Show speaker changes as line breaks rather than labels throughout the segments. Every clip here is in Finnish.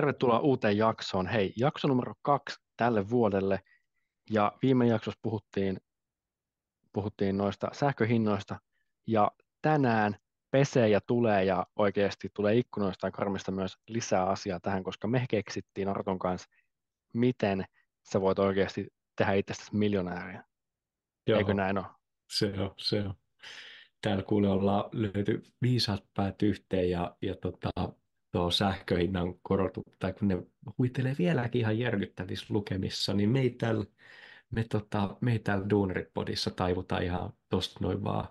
Tervetuloa uuteen jaksoon. Hei, jakso numero kaksi tälle vuodelle. Ja viime jaksossa puhuttiin, puhuttiin noista sähköhinnoista. Ja tänään pesee ja tulee ja oikeasti tulee ikkunoista ja karmista myös lisää asiaa tähän, koska me keksittiin Arton kanssa, miten sä voit oikeasti tehdä itsestäsi miljonääriä. Joo, Eikö näin ole?
Se on, se on. Täällä kuule ollaan löyty viisaat päät yhteen ja, ja tota, tuo sähköhinnan korotu, tai kun ne huitelee vieläkin ihan järkyttävissä lukemissa, niin me ei täällä, me, tota, me ei täällä Duuneripodissa taivuta ihan tosta noin vaan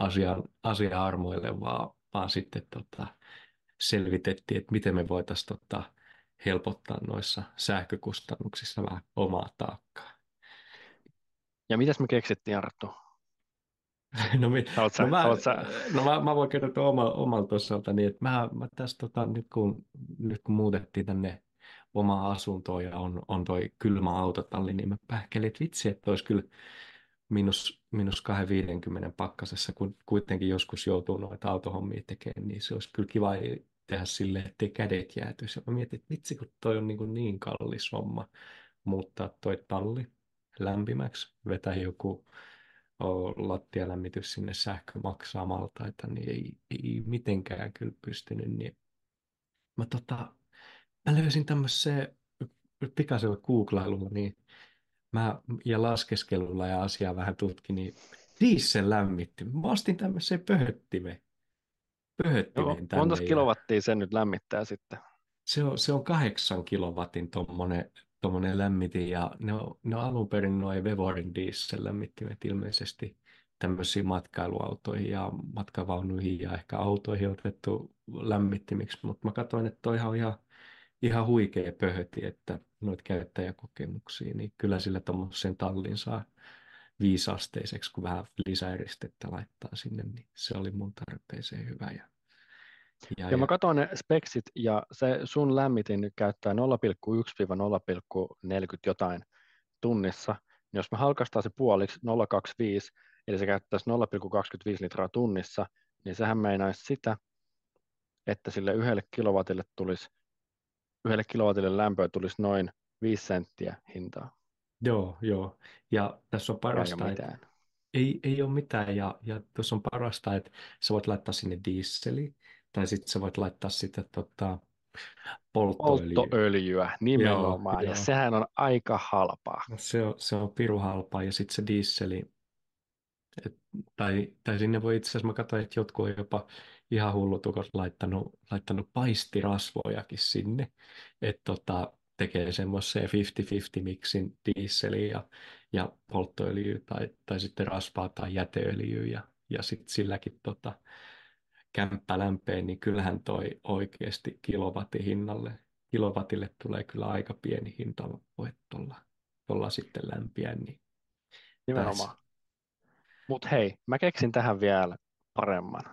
asian, asia armoille, vaan, vaan sitten tota, selvitettiin, että miten me voitaisiin tota, helpottaa noissa sähkökustannuksissa vähän omaa taakkaa.
Ja mitäs me keksittiin, Arttu?
No, mi, sä, no, mä, no mä, mä voin kertoa oma, omalta osalta, niin että mä, mä tässä tota, nyt, kun, nyt kun muutettiin tänne omaa asuntoa ja on, on toi kylmä autotalli, niin mä pähkelin, että vitsi, että olisi kyllä minus, minus 250 pakkasessa, kun kuitenkin joskus joutuu noita autohommia tekemään, niin se olisi kyllä kiva tehdä silleen, ettei kädet jäätyisi. Ja mä mietin, että vitsi, kun toi on niin, kuin niin kallis homma muuttaa toi talli lämpimäksi, vetää joku lattialämmitys sinne sähkö maksaa maltaita, niin ei, ei mitenkään kyllä pystynyt. Niin mä, tota, mä löysin tämmöisen pikaisella googlailulla niin mä, ja laskeskelulla ja asiaa vähän tutkin, niin diesel lämmitti. Mä ostin tämmöisen pöhöttimen. Pöhöttimen Joo,
tänne. Monta kilowattia sen nyt lämmittää sitten?
Se on, se on kahdeksan kilowatin tuommoinen tuommoinen lämmitin ja ne on, ne on alun perin noin Vevorin diesel-lämmittimet ilmeisesti tämmöisiin matkailuautoihin ja matkavaunuihin ja ehkä autoihin otettu lämmittimiksi, mutta mä katsoin, että toi on ihan, ihan huikea pöhöti, että noita käyttäjäkokemuksia, niin kyllä sillä tuommoisen tallin saa viisasteiseksi, kun vähän lisäeristettä laittaa sinne, niin se oli mun tarpeeseen hyvä ja
ja, ja mä katsoin ne speksit ja se sun lämmitin käyttää 0,1-0,40 jotain tunnissa. Niin jos me halkaistaan se puoliksi 0,25, eli se käyttäisi 0,25 litraa tunnissa, niin sehän meinaisi sitä, että sille yhdelle kilowatille tulisi, yhdelle kilowatille lämpöä tulisi noin 5 senttiä hintaa.
Joo, joo. Ja tässä on parasta, että ei, ei ole mitään. Ja, ja tuossa on parasta, että sä voit laittaa sinne dieseli, tai sitten sä voit laittaa sitä tota, polttoöljyä.
Polttoöljyä nimenomaan, joo, ja joo. sehän on aika halpaa.
No se on, se on piru halpaa, ja sitten se dieseli, et, tai, tai sinne voi itse asiassa, mä katsoin, että jotkut on jopa ihan hullutukot laittanut, laittanut paistirasvojakin sinne, että tota, tekee semmoisen 50-50 miksin dieseliä ja, ja polttoöljyä tai, tai sitten rasvaa tai jäteöljyä ja, ja sitten silläkin tota, kämppä lämpeen, niin kyllähän toi oikeasti kilowattin hinnalle, kilowattille tulee kyllä aika pieni hinta että tuolla, tuolla sitten lämpiä. Niin
Nimenomaan. Mutta hei, mä keksin tähän vielä paremman.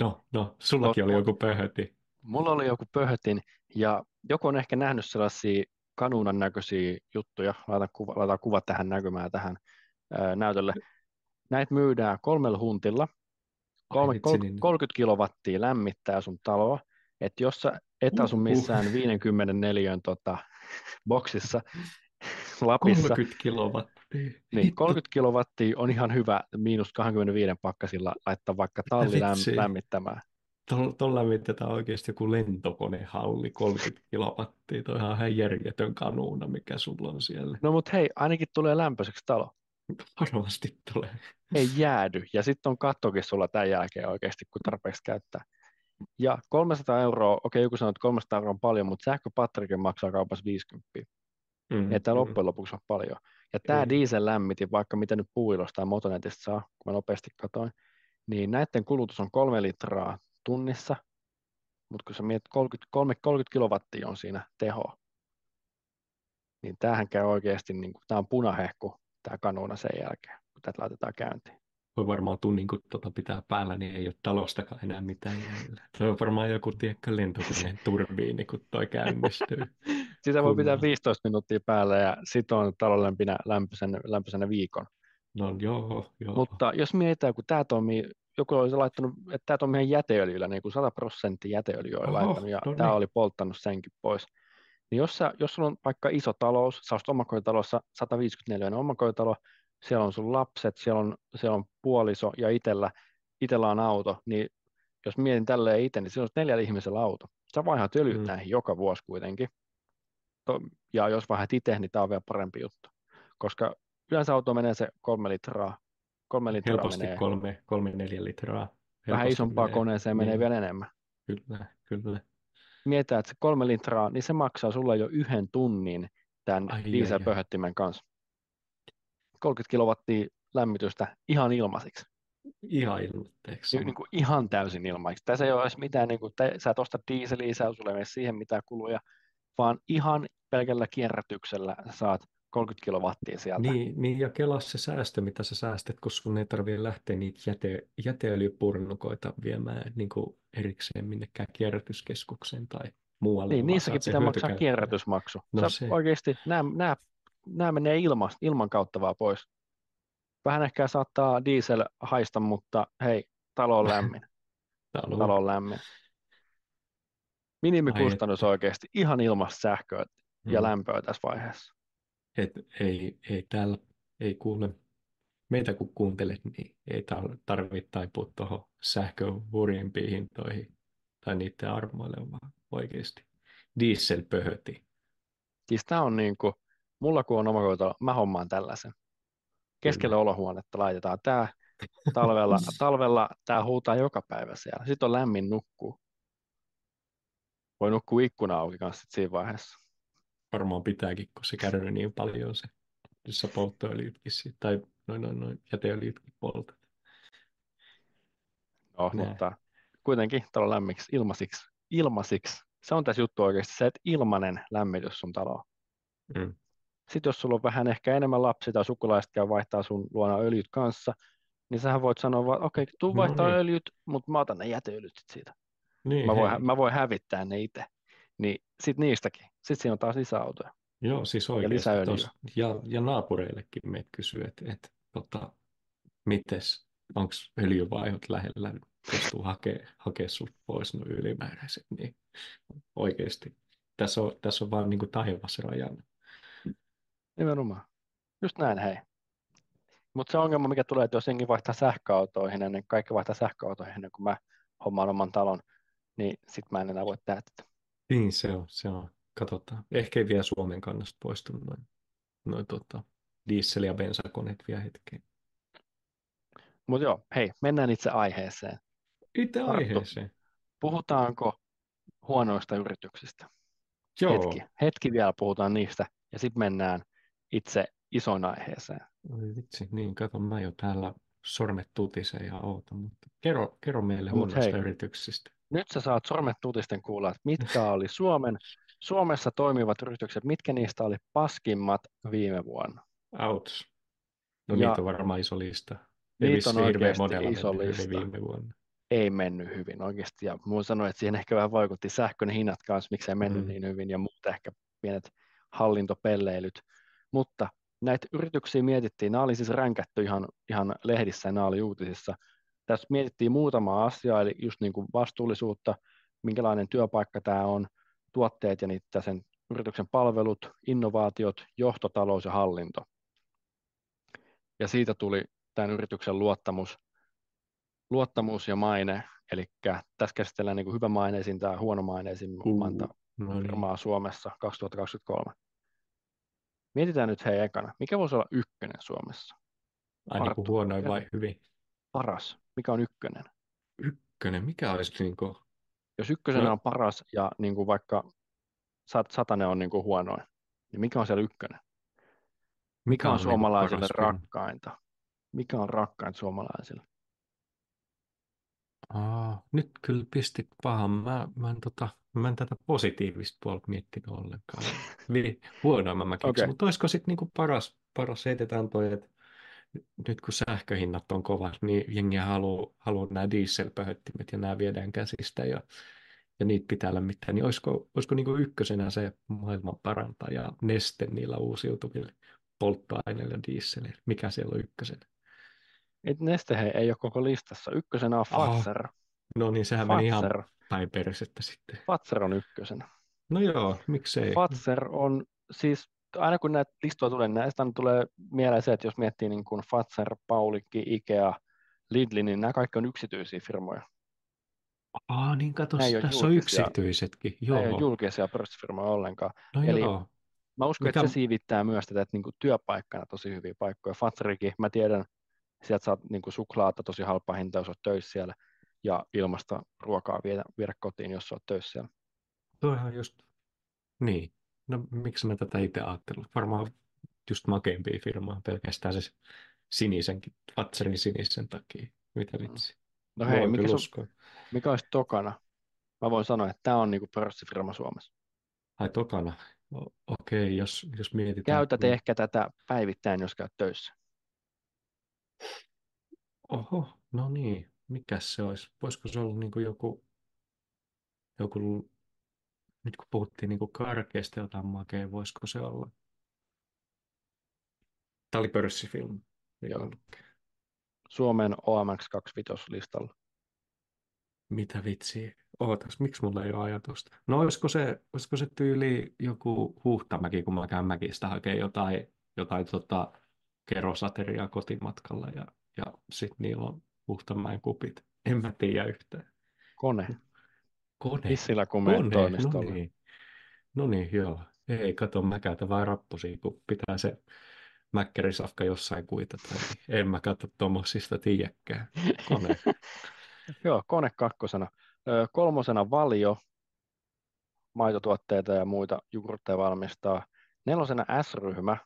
No, no sullakin oli joku pöhöti.
Mulla oli joku pöhötin, ja joku on ehkä nähnyt sellaisia kanuunan näköisiä juttuja. Laitan kuva, laitan kuva tähän näkymään tähän ää, näytölle. Näitä myydään kolmella huntilla, 30, niin. 30 kilowattia lämmittää sun taloa, että jos sä et asu missään uh, 54 tota, boksissa Lapissa,
30 kilowattia.
Niin, 30 kilowattia on ihan hyvä miinus 25 pakkasilla laittaa vaikka talli lämm- lämmittämään.
Tuolla lämmitetään oikeasti joku lentokonehalli 30 kilowattia. Tuo on ihan järjetön kanuuna, mikä sulla on siellä.
No mutta hei, ainakin tulee lämpöiseksi talo.
Varmasti tulee.
Ei jäädy. Ja sitten on kattokin sulla tämän jälkeen oikeasti, kun tarpeeksi käyttää. Ja 300 euroa, okei joku sanoo, että 300 euroa on paljon, mutta sähköpatterikin maksaa kaupassa 50. Mm, että mm. loppujen lopuksi on paljon. Ja tämä diesel lämmitin, vaikka mitä nyt puuilosta tai motonetista saa, kun mä nopeasti katoin, niin näiden kulutus on kolme litraa tunnissa, mutta kun sä mietit 30, 30 kilowattia on siinä teho, niin tämähän käy oikeasti, niin tämä on punahehku tämä kanuuna sen jälkeen, kun tätä laitetaan käyntiin.
Voi varmaan tunnin, kun tuota pitää päällä, niin ei ole talostakaan enää mitään jäljellä. Se on varmaan joku tiekkä lentokoneen turbiini, kun toi käynnistyy.
Sitä voi pitää 15 minuuttia päällä ja sitten on talo lämpöisenä, lämpöisenä, lämpöisenä viikon.
No joo, joo.
Mutta jos mietitään, kun tämä toimii joku olisi laittanut, että tämä on meidän jäteöljyllä, niin kuin 100 prosenttia jäteöljyä oli
Oho,
laittanut, ja
no
tämä
niin.
oli polttanut senkin pois. Niin jos, sä, jos sulla on vaikka iso talous, sä olet omakotitalossa 154 omakotitalo, siellä on sun lapset, siellä on, siellä on puoliso ja itellä, itellä on auto, niin jos mietin tälleen itse, niin silloin on neljällä ihmisellä auto. Sä vaihat öljyt
Mm.
näihin joka vuosi kuitenkin. To, ja jos vaihdat itse, niin tämä on vielä parempi juttu. Koska yleensä auto menee se kolme litraa. Kolme litraa
Helposti
menee.
kolme, kolme, neljä litraa.
Vähän
Helposti
isompaa
menee.
koneeseen menee
Niin.
vielä enemmän.
Kyllä, kyllä.
Mietitään, että se kolme litraa, niin se maksaa sulle jo yhden tunnin tämän
Ai, ai,
dieselpöhöttimen kanssa. 30 kilowattia lämmitystä ihan ilmaiseksi.
Ihan ilmoitteeksi.
Niin, niin kuin ihan täysin ilmaiseksi. Tässä ei ole edes mitään, niin kuin, te, sä et osta dieseliä, sä sulle ei siihen mitään kuluja, vaan ihan pelkällä kierrätyksellä saat 30 kilowattia sieltä.
Niin, niin, ja kelaa se säästö, mitä sä säästät, kun sun ei tarvitse lähteä niitä jäte, jäteöljypurnukoita viemään niin kuin erikseen minnekään kierrätyskeskukseen tai muualle.
Niin, niissäkin pitää maksaa kierrätysmaksu.
No
Sä
se.
oikeasti, nämä, nämä, nämä menee ilman, ilman kautta vaan pois. Vähän ehkä saattaa diesel haista, mutta hei, talo on lämmin.
Talo.
talo on lämmin. Minimikustannus oikeasti ihan ilmasta sähköä ja
Mm.
lämpöä tässä vaiheessa.
Et ei, ei täällä, ei kuule, meitä kun kuuntelet, niin ei tarvitse taipua tuohon sähkön hurjimpiin hintoihin tai niiden armoille, vaan oikeasti diesel pöhöti.
Siis tää on niin kuin, mulla kun on omakotitalo, mä hommaan tällaisen. Keskellä olohuonetta laitetaan tää, talvella, talvella tää huutaa joka päivä siellä. Sitten on lämmin nukkuu. Voi nukkua ikkuna auki kanssa siinä vaiheessa.
Varmaan pitääkin, kun se kärry niin paljon se, jossa polttoöljytkin tai noin, noin, noin jäteöljytkin poltat.
No,
Näin.
mutta kuitenkin talo lämmiksi, ilmasiksi, ilmasiksi. Se on tässä juttu oikeasti, se, että ilmanen lämmitys sun taloon.
Mm.
Sitten jos sulla on vähän ehkä enemmän lapsia tai sukulaiset käy vaihtaa sun luona öljyt kanssa, niin sähän voit sanoa vaan, okei, tuu
No
vaihtaa
niin.
öljyt, mutta mä otan ne jäteöljyt siitä.
Niin,
Mä voin,
hei.
mä voin hävittää ne itse. Niin sit niistäkin. Sitten siinä on taas lisäautoja.
Joo, siis oikeasti.
lisäöljyä.
tos, ja, ja naapureillekin meitä kysyy, että et, tota, mites, onko öljyvaihot lähellä, jos tuu hakee, hakee sut pois no ylimääräiset, niin oikeasti. Tässä on, tässä on vaan niin kuin taivas rajana.
Nimenomaan. Just näin, hei. Mutta se ongelma, mikä tulee, että jos jengi vaihtaa sähköautoihin ennen, kaikki vaihtaa sähköautoihin ennen kuin mä hommaan oman talon, niin sit mä en enää voi tehdä tätä.
Niin se on, se on. Katsotaan. Ehkä ei vielä Suomen kannasta poistu noin, noin tota, diesel- ja bensakoneet vielä hetkeen.
Mutta joo, hei, mennään itse aiheeseen.
Itse
Arttu.
aiheeseen.
Puhutaanko huonoista yrityksistä?
Joo.
Hetki, hetki vielä puhutaan niistä ja sitten mennään itse isoon aiheeseen.
Oi vitsi, niin kato, mä jo täällä sormet tutisee ja oota, mutta kerro, kerro meille
Mut
huonoista
hei.
yrityksistä.
Nyt sä saat sormet tutisten kuulla, että mitkä oli Suomen, Suomessa toimivat yritykset, mitkä niistä oli paskimmat viime vuonna.
Outs. No
Ja-
niitä on varmaan iso lista. Ei
Niitä on oikeasti iso lista.
viime vuonna.
Ei mennyt hyvin oikeasti. Ja mun sanoin, että siihen ehkä vähän vaikutti sähkön hinnat kanssa, miksei mennyt
Mm.
niin hyvin ja muut ehkä pienet hallintopelleilyt. Mutta näitä yrityksiä mietittiin, nämä oli siis ränkätty ihan, ihan lehdissä ja nämä oli uutisissa. Tässä mietittiin muutamaa asiaa, eli just niin kuin vastuullisuutta, minkälainen työpaikka tämä on, tuotteet ja niitä sen yrityksen palvelut, innovaatiot, johtotalous ja hallinto. Ja siitä tuli tämän yrityksen luottamus, luottamus ja maine, eli tässä käsitellään niin kuin hyvämaineisin tai huonomaineisin monta
No niin.
firmaa Suomessa 2023. Mietitään nyt hei ekana, mikä voisi olla ykkönen Suomessa?
Ai niin kuin
Arttu,
huonoin vai hyvin?
Paras, mikä on ykkönen?
Ykkönen, mikä olisi niin kuin...
Jos ykkösenä
No.
on paras ja niin kuin vaikka sat, satanen on niin kuin huonoin, niin mikä on siellä ykkönen? Mikä on
niinku
suomalaisille
paras
rakkainta? Mikä on rakkainta suomalaisille?
Aa, nyt kyllä pistit pahan. Mä, mä, en, tota, mä en tätä positiivista puolta miettinyt ollenkaan. Vi, huonoimman mä keksin.
Okei.
Mutta olisiko sitten niinku paras, paras heitetään toi, että nyt kun sähköhinnat on kovat, niin jengi haluaa haluu nämä dieselpöhöttimet ja nämä viedään käsistä ja, ja niitä pitää lämmittää. Niin olisiko, olisiko niinku ykkösenä se maailman parantaja neste niillä uusiutuville polttoaineilla ja dieseleillä? Mikä siellä on ykkösenä?
Et Neste hei, ei ole koko listassa. Ykkösenä on. Fatser.
No niin, sehän meni ihan
Fatser.
päin persettä sitten.
Fatser on ykkösenä.
No joo, miksei.
Fatser on siis, aina kun näitä listoja tulee, niin näistä tulee mieleen se, että jos miettii niin kuin Fatser, Paulikki, Ikea, Lidl, niin nämä kaikki on yksityisiä firmoja.
Aa, niin kato,
ole
tässä on
julkisia.
yksityisetkin.
Joo. Ei ole julkisia pörssifirmoja ollenkaan.
No
Eli-
joo.
Mä uskon,
Mikä-
että se siivittää myös tätä, että niin kuin työpaikkana tosi hyviä paikkoja. Fatserikin, mä tiedän, sieltä saat niin kuin suklaata tosi halpaa hintaa, jos olet töissä siellä, ja ilmasta ruokaa viedä, viedä kotiin, jos olet töissä siellä.
Toihan just, niin. No miksi mä tätä itse ajattelin? Varmaan just makeimpia firmaa pelkästään se sinisenkin, Fatserin sinisen takia. Mitä vitsi?
No hei, mikä, sun, mikä olisi tokana? Mä voin sanoa, että tämä on niin kuin pörssifirma Suomessa.
Ai tokana. Okei, jos, jos mietitään.
Käytät
kun-
ehkä tätä päivittäin, jos käyt töissä.
Oho, no niin. Mikäs se olisi? Voisiko se olla niin joku, joku, nyt kun puhuttiin niin karkeasta jotain makea, voisiko se olla? Tämä oli pörssifilmi.
Joo. Suomen OMX25-listalla.
Mitä vitsiä? Ootas, miksi mulla ei ole ajatusta? No olisiko se, olisiko se tyyli joku huhtamäki, kun mä käyn mäkistä hakemaan jotain, jotain tota, kerosateriaa kotimatkalla ja, ja sitten niillä on huhtamäen kupit. En mä tiedä yhtään.
Kone.
Kone.
Hissillä
Kone, no niin. No niin, joo. Ei, kato, mä käytän vaan rappusia, kun pitää se mäkkärisafka jossain kuitata. Niin en mä katso tommosista tiedäkään. Kone.
Joo, kone kakkosena. Ö, kolmosena Valio, maitotuotteita ja muita jogurtteja valmistaa. Nelosena S-ryhmä.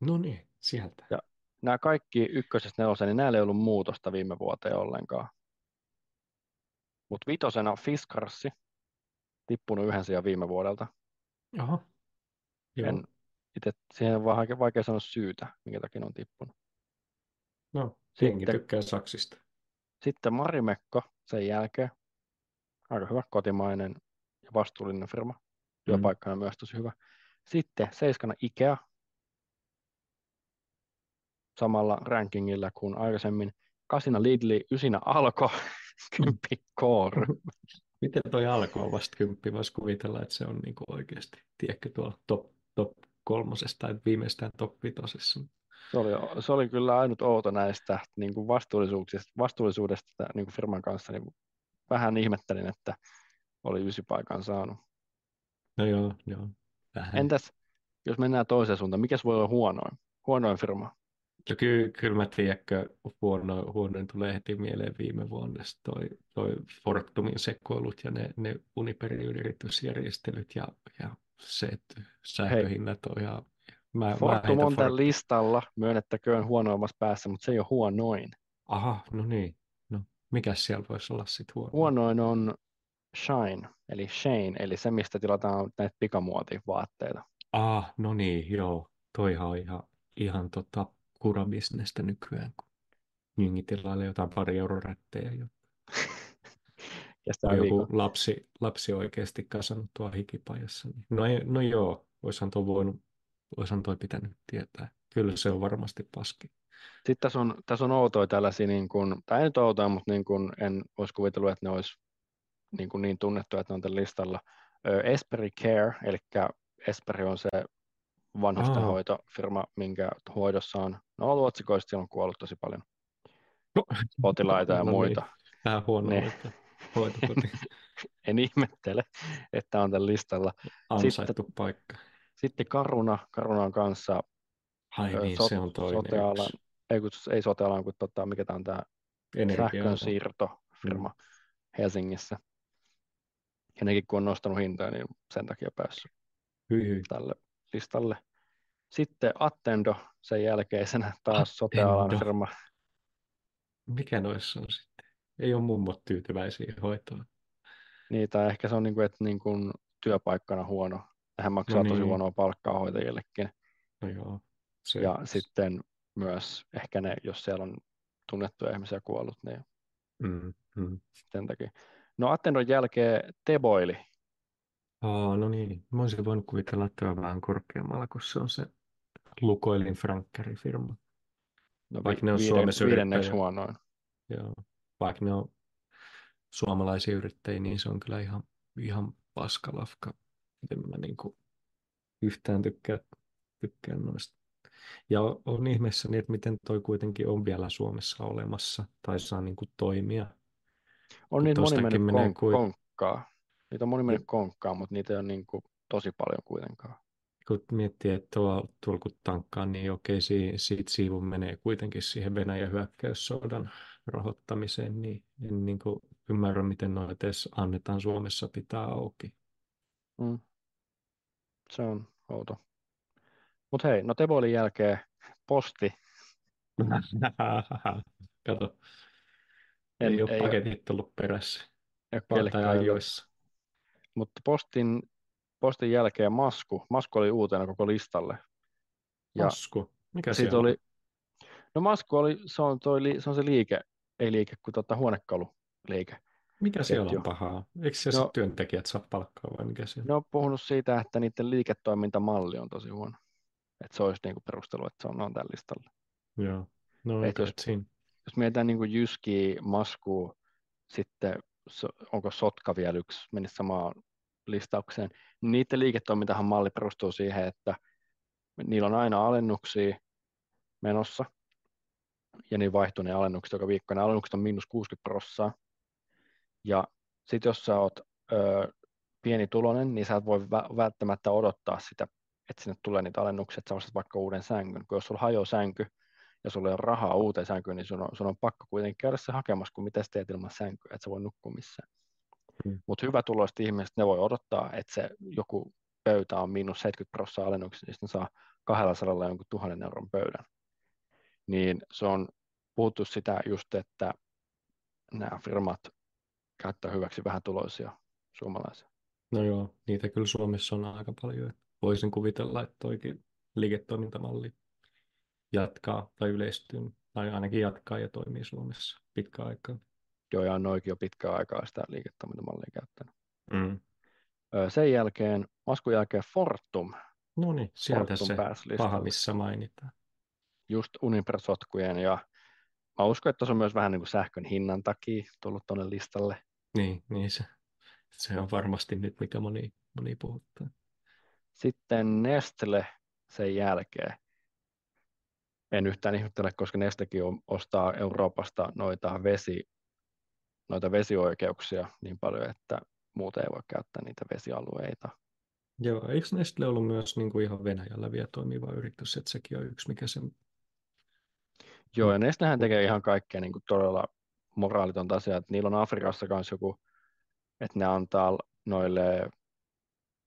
No niin, sieltä.
Ja- Nämä kaikki ykkösestä neloseen, niin näillä ei ollut muutosta viime vuoteen ollenkaan. Mutta vitosena Fiskarssi, tippunut yhden sijaan viime vuodelta.
Aha. Joo.
En, itse, siihen on vähän vaikea sanoa syytä, minkä takia on tippunut.
No,
Sitten-
tykkää saksista.
Sitten Marimekko sen jälkeen. Aika hyvä kotimainen ja vastuullinen firma. Työpaikkana myös tosi hyvä. Sitten seiskana Ikea. Samalla rankingilla kuin aikaisemmin. Kasina Lidli, ysinä Alko, kymppi Core.
Miten toi alkoi vasta kymppi? Voisi kuvitella, että se on niinku oikeasti, tiedätkö, tuolla top, top kolmosesta tai viimeistään top vitosessa.
Se oli, se oli kyllä ainut outo näistä niin kuin vastuullisuuksista, vastuullisuudesta niin kuin firman kanssa. Niin vähän ihmettelin, että oli ysipaikan saanut.
No joo, joo. Vähän.
Entäs, jos mennään toiseen suuntaan, mikäs voi olla huonoin? Huonoin firma.
No kyllä, kyllä mä tiedätkö, huono, huonoin tulee heti mieleen viime vuonna toi, toi Fortumin sekoilut ja ne, ne Uniperin yritysjärjestelyt ja, ja se, että sähköhinnat on ihan... Mä, mä
Fortum
heitän
on tämän
Fortum-
listalla, myönnettäköön huonoimmassa päässä, mutta se ei ole huonoin.
Aha, no niin. No, mikäs siellä voisi olla sitten huono?
Huonoin on Shine, eli Shane, eli se, mistä tilataan näitä pikamuotivaatteita.
Ah, no niin, joo. Toihan on ihan, ihan tota kurabisnestä nykyään, kun jengi tilailee jotain pari eurorättejä. Ja
Kestää
on
viikon.
joku lapsi, lapsi oikeasti kasannut tuo hikipajassa. Niin. No, ei, no joo, oishan tuo voinut, oishan toi pitänyt tietää. Kyllä se on varmasti paski.
Sitten tässä on, tässä on outoja tällaisia, niin kuin, tai ei nyt outoja, mutta niin kuin en olisi kuvitellut, että ne olisi niin, kuin niin tunnettuja, että ne on tällä listalla. Esperi Care, eli Esperi on se vanhustenhoitofirma, minkä hoidossa on, no ollut otsikoista, siellä on kuollut tosi paljon
No,
potilaita ja
no niin.
muita.
Vähän huono hoitokoti.
En ihmettele, että on tällä listalla.
Ansaittu paikka.
Sitten Karuna, Karuna on kanssa
Ai niin,
sot-
se on toinen
sote-alan,
yksi.
ei, kun, ei sote-alan, kun tota, mikä tämä on tämä
Energia.
sähkön siirtofirma
Mm.
Helsingissä. Ja nekin kun on nostanut hintoja, niin sen takia päässyt
hyi.
tälle listalle. Sitten Attendo sen jälkeisenä taas sote-alan firma.
Mikä noissa on sitten? Ei ole mummot tyytyväisiä hoitoon.
Niin, tai ehkä se on niin kuin, että niin kuin työpaikkana huono. Hän maksaa
No
tosi
niin.
huonoa palkkaa hoitajillekin.
No joo. Se,
Ja sitten myös ehkä ne, jos siellä on tunnettuja ihmisiä kuollut, niin
mm, mm.
sen takia. No Attendon jälkeen Teboili.
Aa, no niin. Mä olisin voinut kuvitella, että on vähän korkeammalla, kun se on se Lukoilin Frankkari-firma.
No,
Vaikka ne on
viiden-
Suomessa
viidenneksi
yrittäjiä.
huonoin.
Joo. Vaikka ne on suomalaisia yrittäjiä, niin se on kyllä ihan, ihan paskalafka. En mä niin kuin yhtään tykkää, tykkää noista. Ja on- ihmeessäni, että miten toi kuitenkin on vielä Suomessa olemassa tai saa niin kuin toimia.
On
Kun
niitä moni mennyt kon-
kuin-
konkkaa. Niitä on moni mennyt konkkaa, mutta niitä on niin kuin tosi paljon kuitenkaan.
Kun miettii, että tuolla, tuolla kun tankkaa, niin okei, si, siitä siivun menee kuitenkin siihen Venäjän hyökkäyssodan rahoittamiseen, niin en niin kuin ymmärrä, miten noita edes annetaan Suomessa pitää auki.
Mm. Se on outo. Mutta hei, no Teboilin jälkeen posti.
Kato,
En,
ei ole
ei,
paketit tullut perässä.
ei ole
Tai
kellekään yllätys.
ajoissa.
Mutta postin, postin jälkeen Masku. Masku oli uutena koko listalle. Ja
Masku, mikä siellä
oli, no Masku oli, se on, toi, se on se liike, ei liike, kuin tota huonekaluliike.
Mikä siellä
ketju.
on pahaa? Eikö siellä
No-
työntekijät saa palkkaa vai mikä siellä?
Ne on puhunut siitä, että niiden liiketoimintamalli on tosi huono. Että se olisi niinku perustelu, että se on, on tällä listalla.
Joo. No,
Et jos-
siinä.
Jos mietitään niin Jyski, Masku, sitten onko Sotka vielä yksi, menisi samaan listaukseen, niiden liiketoimintahan malli perustuu siihen, että niillä on aina alennuksia menossa, ja niin vaihtuu ne alennukset joka viikko. Ne alennukset on miinus 60 prossaa. Ja sitten jos sä oot ö, pienituloinen, niin sä et voi vä- välttämättä odottaa sitä, että sinne tulee niitä alennuksia, että sä ostat vaikka uuden sängyn. Kun jos sulla hajoaa sänky ja sulla ei ole rahaa uuteen sänkyyn, niin sun on, sun on pakko kuitenkin käydä se hakemassa, kun mitä teet ilman sänkyä, että sä voi nukkua missään.
Mm.
Mutta hyvä tuloiset ihmiset, ne voi odottaa, että se joku pöytä on miinus 70 prosenttia alennuksia, niin sitten saa 200 jonkun tuhannen euron pöydän. Niin se on puhuttu sitä just, että nämä firmat käyttää hyväksi vähän tuloisia suomalaisia.
No joo, niitä kyllä Suomessa on aika paljon. Voisin kuvitella, että toikin liiketoimintamalli jatkaa tai yleistyy, tai ainakin jatkaa ja toimii Suomessa pitkään aikaa.
Joo, ja noikin jo pitkään aikaa sitä liiketoimintamallia käyttänyt.
Mm.
Sen jälkeen, maskun jälkeen Fortum,
No niin, sieltä
Fortum
se missä mainitaan.
just Uniper-sotkujen ja mä uskon, että se on myös vähän niin kuin sähkön hinnan takia tullut tuonne listalle.
Niin, niin se, se on varmasti nyt, mikä moni, moni puhuttaa.
Sitten Nestle sen jälkeen. En yhtään ihmettele, koska Nestekin on, ostaa Euroopasta noita, vesi, noita vesioikeuksia niin paljon, että muuten ei voi käyttää niitä vesialueita.
Joo, eikö Nestle ollut myös niin kuin ihan Venäjällä vielä toimiva yritys, että sekin on yksi, mikä sen...
Joo, ja Nestehän tekee ihan kaikkea niin kuin todella moraalitonta asiaa. Että niillä on Afrikassa kanssa joku, että ne antaa noille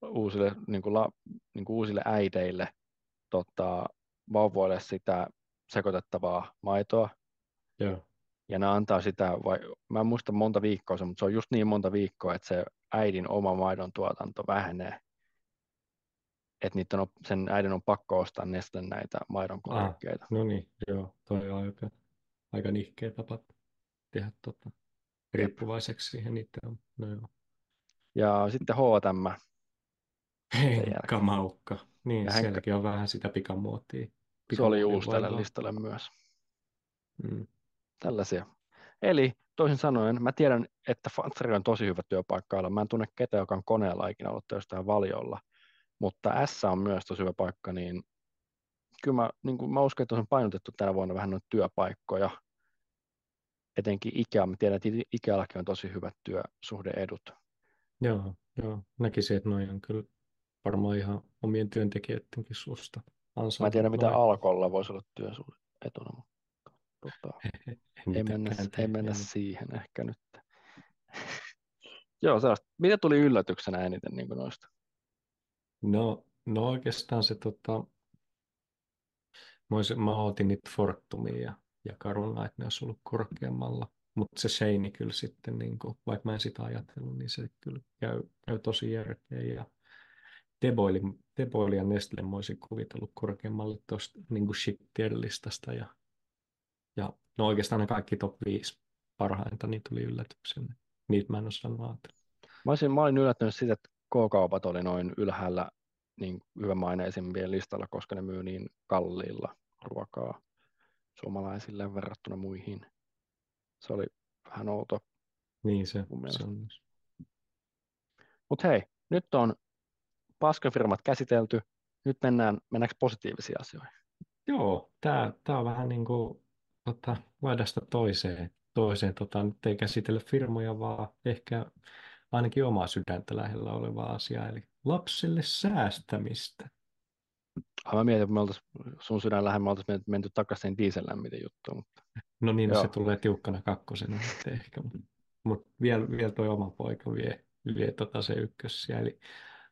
uusille, niin kuin la, niin kuin uusille äideille tota, vauvoille sitä sekoitettavaa maitoa,
Joo.
ja ne antaa sitä, vai, mä en muista monta viikkoa se, mutta se on just niin monta viikkoa, että se äidin oma maidon tuotanto vähenee. Että niiden on, sen äidin on pakko ostaa Nestlen näitä maidon korvikkeita.
No niin, joo, toi on aika, aika nihkeä tapa tehdä tota, riippuvaiseksi siihen niiden. No joo.
Ja sitten H&M, jälkeen.
Henkka Maukka. Niin,
Ja
sielläkin on vähän sitä pikamuotia.
Se oli uusi tälle listalle myös.
Mm.
Tällaisia. Eli toisin sanoen, mä tiedän, että Fatsari on tosi hyvä työpaikka. Mä en tunne ketään, joka on koneella ikinä ollut töissä valiolla. Mutta S on myös tosi hyvä paikka, niin kyllä mä, niin kuin mä uskon, että on painotettu tänä vuonna vähän noita työpaikkoja. Etenkin Ikea, mä tiedän, että Ikeallakin on tosi hyvät työsuhdeedut.
Joo, joo. Näkisin, että noin on kyllä varmaan ihan omien työntekijöidenkin suusta
Mä en tiedä, mitä. Alkolla voisi olla työsuhdeetuna, mutta tota,
Ei
mennä, ei mennä siihen ehkä nyt. Joo, sellaista. Mitä tuli yllätyksenä eniten niin kuin noista?
No, no oikeastaan se tota, mä, olisin, mä otin niitä Fortumia ja, ja Caruna, että ne olisi ollut korkeammalla. Mutta se Shane kyllä sitten, niin kuin, vaikka mä en sitä ajatellut, niin se kyllä käy, käy tosi järkeen. Ja Teboili, Teboili ja Nestle mä olisin kuvitellut korkeammalle tuosta niin shittien listasta. Ja, ja no oikeastaan ne kaikki top 5 parhainta, niin tuli yllätyksenä. Niitä mä en osannut ajatella.
Mä, olisin, mä olin yllättynyt siitä, että K-kaupat oli noin ylhäällä niin hyvä maineisimpien listalla, koska ne myy niin kalliilla ruokaa. suomalaisille verrattuna muihin. Se oli vähän outo.
Niin se, se on.
Mutta hei, nyt on paskafirmat käsitelty. Nyt mennään, mennäänkö positiivisiin asioihin?
Joo, tämä on vähän niin kuin tota, laidasta toiseen. toiseen tota, nyt ei käsitellä firmoja, vaan ehkä ainakin omaa sydäntä lähellä olevaa asiaa, eli lapsille säästämistä.
Ah, mä mietin, että me oltais, sun sydän lähellä me oltaisiin menty takaisin diesellämmiten juttuun. Mutta...
No niin, Joo. se tulee tiukkana kakkosena ehkä, mutta mut vielä, vielä toi oma poika vie, vie tota se ykkössiä. Eli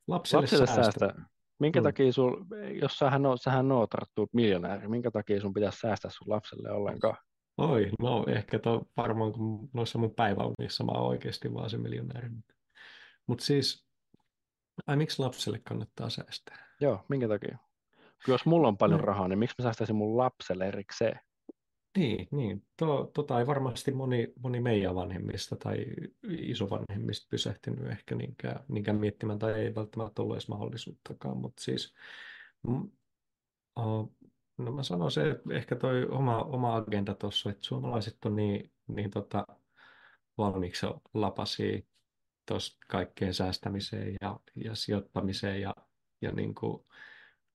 lapsille, lapsille säästä. säästä.
Minkä hmm. takia sul, jos sähän, on, sähän oot tarttu miljonääri, minkä takia sun pitäisi säästää sun lapselle ollenkaan?
Oi, no ehkä to, varmaan kun noissa mun päiväunissa mä oon oikeasti vaan se miljonääri. Mutta siis, ai miksi lapselle kannattaa säästää?
Joo, minkä takia? Jos mulla on paljon no. rahaa, niin miksi mä säästäisin mun lapselle erikseen?
Niin, niin. To, tota ei varmasti moni, moni meidän vanhemmista tai isovanhemmista pysähtynyt ehkä niinkään, niinkään miettimään, tai ei välttämättä ollut edes mahdollisuuttakaan, mutta siis mm, no mä sanoisin, että ehkä toi oma, oma agenda tuossa, että suomalaiset on niin, niin tota, valmiiksi lapasia tuosta kaikkeen säästämiseen ja, ja sijoittamiseen ja, ja niin kuin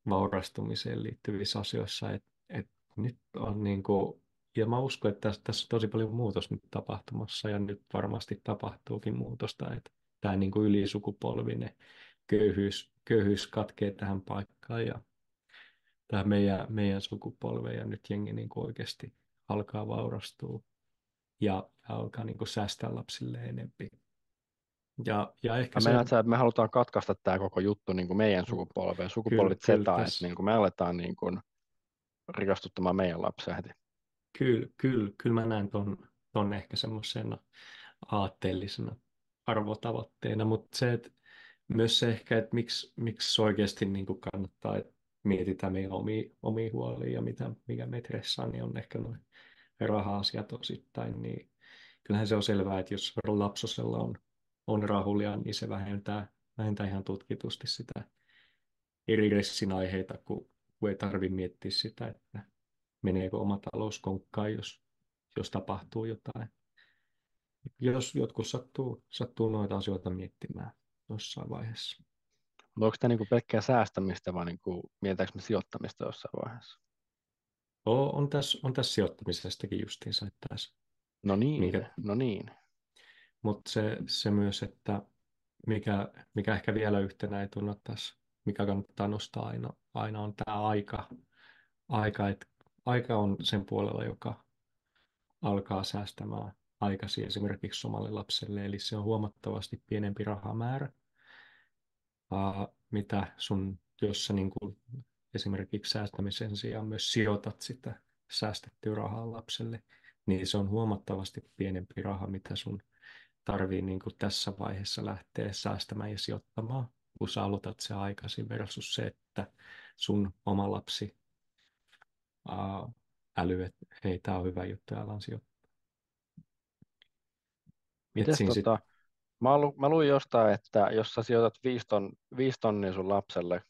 vaurastumiseen liittyvissä asioissa, että et nyt on niin kuin ja mä uskon, että tässä, tässä on tosi paljon muutos nyt tapahtumassa ja nyt varmasti tapahtuukin muutosta, että tämä niin kuin ylisukupolvinen köyhyys, köyhyys katkee tähän paikkaan ja tämä meidän, meidän sukupolve ja nyt jengi niin kuin oikeasti alkaa vaurastua ja, alkaa niin kuin säästää lapsille enempi. Ja, ja ehkä
se... Menet, että me halutaan katkaista tämä koko juttu niin kuin meidän sukupolveen, sukupolvit kyllä, kyllä, että niin kuin me aletaan niin kuin rikastuttamaan meidän lapsia heti.
Kyllä, kyllä, kyllä mä näen ton, ton ehkä semmoisena aatteellisena arvotavoitteena, mutta se, että myös se ehkä, että miksi, miksi oikeasti niin kuin kannattaa, että mietitään meidän omia, omia huolia ja mitä, mikä me stressaa, niin on ehkä noin raha-asiat osittain, niin kyllähän se on selvää, että jos lapsosella on, on rahulia, niin se vähentää, vähentää ihan tutkitusti sitä eri aiheita, kun, kun ei tarvitse miettiä sitä, että meneekö oma talous konkkaan, jos, jos tapahtuu jotain. Jos jotkut sattuu, sattuu noita asioita miettimään jossain vaiheessa.
Mutta onko tämä niinku pelkkää säästämistä vai niinku, mietitäänkö me sijoittamista jossain vaiheessa?
On, on, tässä, on tässä sijoittamisestakin justiinsa. Että tässä,
no niin, mikä, no niin.
Mutta se, se myös, että mikä, mikä ehkä vielä yhtenä etuna tässä, mikä kannattaa nostaa aina, aina on tämä aika, aika että aika on sen puolella, joka alkaa säästämään aikaisin esimerkiksi omalle lapselle, eli se on huomattavasti pienempi rahamäärä, mitä sun, jos sä niin kuin esimerkiksi säästämisen sijaan myös sijoitat sitä säästettyä rahaa lapselle, niin se on huomattavasti pienempi raha, mitä sun tarvii niin kuin tässä vaiheessa lähteä säästämään ja sijoittamaan, kun sä aloitat se aikaisin versus se, että sun oma lapsi uh, äly, että hei, tämä on hyvä juttu ja alan sijoittaa.
Mites tota, sit... mä, lu, mä luin jostain, että jos sä sijoitat 5 ton, tonnia sun lapselle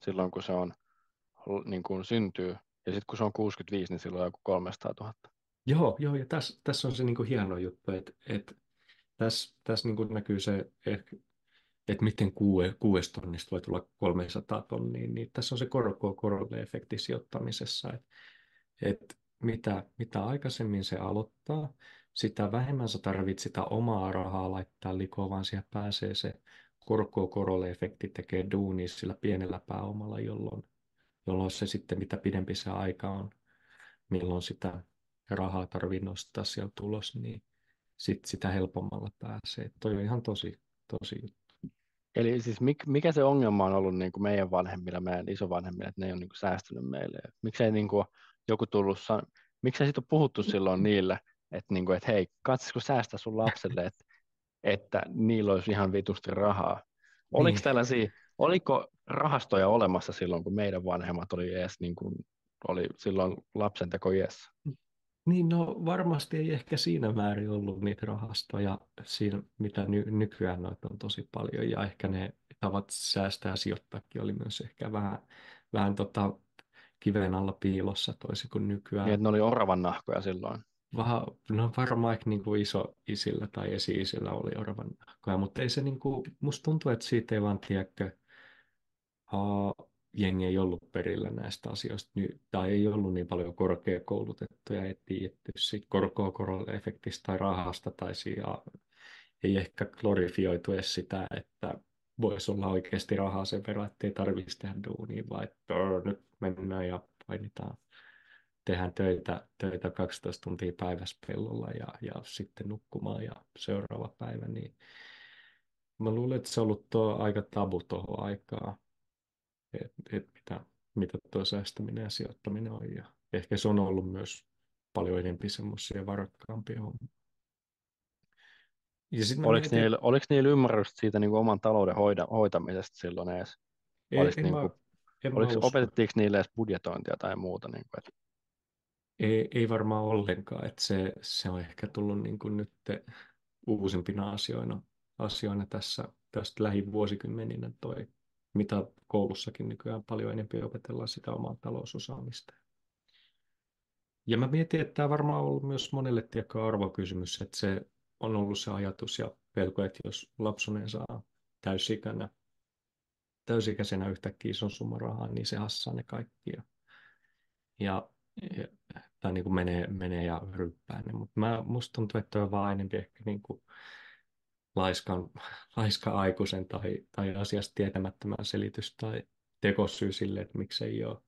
silloin, kun se on niin kuin syntyy, ja sitten kun se on 65, niin silloin on joku 300 000.
Joo, joo ja tässä, tässä on se niin kuin hieno juttu, että, että tässä, tässä niin kuin näkyy se, että, että miten kuue, kuudesta tonnista voi tulla 300 tonnia, niin tässä on se korko korolle efekti sijoittamisessa, että että mitä, mitä aikaisemmin se aloittaa, sitä vähemmän sä tarvitset sitä omaa rahaa laittaa likoon, vaan siihen pääsee se korko korolle efekti tekee duunia sillä pienellä pääomalla, jolloin, jolloin se sitten mitä pidempi se aika on, milloin sitä rahaa tarvii nostaa sieltä tulos, niin sit sitä helpommalla pääsee. Toi on ihan tosi, tosi juttu.
Eli siis mikä se ongelma on ollut niin kuin meidän vanhemmilla, meidän isovanhemmilla, että ne ei ole niin kuin säästynyt meille? Miksei niin kuin joku tullut, san... miksei siitä ole puhuttu silloin niille, että, niin kuin, että hei, katsoisiko säästä sun lapselle, että, että niillä olisi ihan vitusti rahaa. Oliko niin. tällaisia, oliko rahastoja olemassa silloin, kun meidän vanhemmat oli edes niin kuin, oli silloin lapsen teko iässä?
Niin, no varmasti ei ehkä siinä määrin ollut niitä rahastoja, siinä, mitä ny- nykyään noita on tosi paljon, ja ehkä ne tavat säästää ja sijoittaakin oli myös ehkä vähän, vähän tota, kiven alla piilossa toisin kuin nykyään.
Niin, että ne oli oravan nahkoja silloin.
Vähän, no varmaan ehkä niin kuin iso isillä tai esi-isillä oli oravan nahkoja, mutta ei se niin kuin, musta tuntuu, että siitä ei vaan tiedäkö, uh, jengi ei ollut perillä näistä asioista, tai ei ollut niin paljon korkeakoulutettuja, ei tiedetty siitä korkoa-efektistä tai rahasta, tai siitä ei ehkä glorifioitu edes sitä, että voisi olla oikeasti rahaa sen verran, että ei tarvitsisi tehdä duunia, vaan että nyt mennään ja painitaan, tehdään töitä, töitä 12 tuntia päivässä pellolla ja, ja sitten nukkumaan ja seuraava päivä, niin mä luulen, että se on ollut tuo aika tabu tuohon aikaan, että et mitä, mitä tuo säästäminen ja sijoittaminen on. Ja ehkä se on ollut myös paljon enemmän semmoisia varakkaampia hommia.
oliko, mietin... niillä, oliko niillä ymmärrystä siitä niin kuin oman talouden hoida, hoitamisesta silloin edes?
Ei,
oliko,
en
niin
mä,
kuin,
en
oliko,
mä
opetettiinko niille edes budjetointia tai muuta? Niin kuin, että...
ei, ei varmaan ollenkaan. Että se, se on ehkä tullut niin kuin nyt uusimpina asioina, asioina tässä tästä lähivuosikymmeninä toi mitä koulussakin nykyään paljon enemmän opetellaan sitä omaa talousosaamista. Ja mä mietin, että tämä varmaan on ollut myös monelle tiekka arvokysymys, että se on ollut se ajatus ja pelko, että jos lapsunen saa täysikänä, täysikäisenä yhtäkkiä ison summan rahaa, niin se hassaa ne kaikki. Ja, ja, tai niin kuin menee, menee ja ryppää ne. Mutta musta tuntuu, että on vaan enemmän ehkä niin kuin laiskan, laiska aikuisen tai, tai asiasta tietämättömän selitys tai tekosyy sille, että miksei ole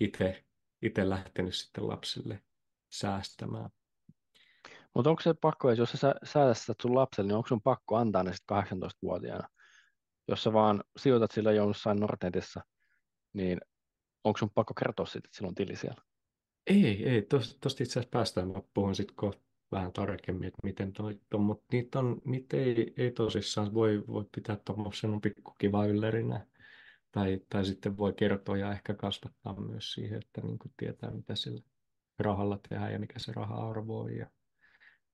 itse, itse lähtenyt sitten lapsille säästämään.
Mutta onko se pakko, jos sä säästät sun lapselle, niin onko sun pakko antaa ne sitten 18-vuotiaana? Jos sä vaan sijoitat sillä jossain Nordnetissa, niin onko sun pakko kertoa siitä, että sillä on tili siellä?
Ei, ei. Tuosta itse asiassa päästään. Mä puhun sitten kohta vähän tarkemmin, että miten toi on, mutta niitä, on, niitä ei, ei tosissaan voi, voi pitää tuommoisen pikku kiva yllerinä. Tai, tai sitten voi kertoa ja ehkä kasvattaa myös siihen, että niin kuin tietää, mitä sillä rahalla tehdään ja mikä se raha-arvo on ja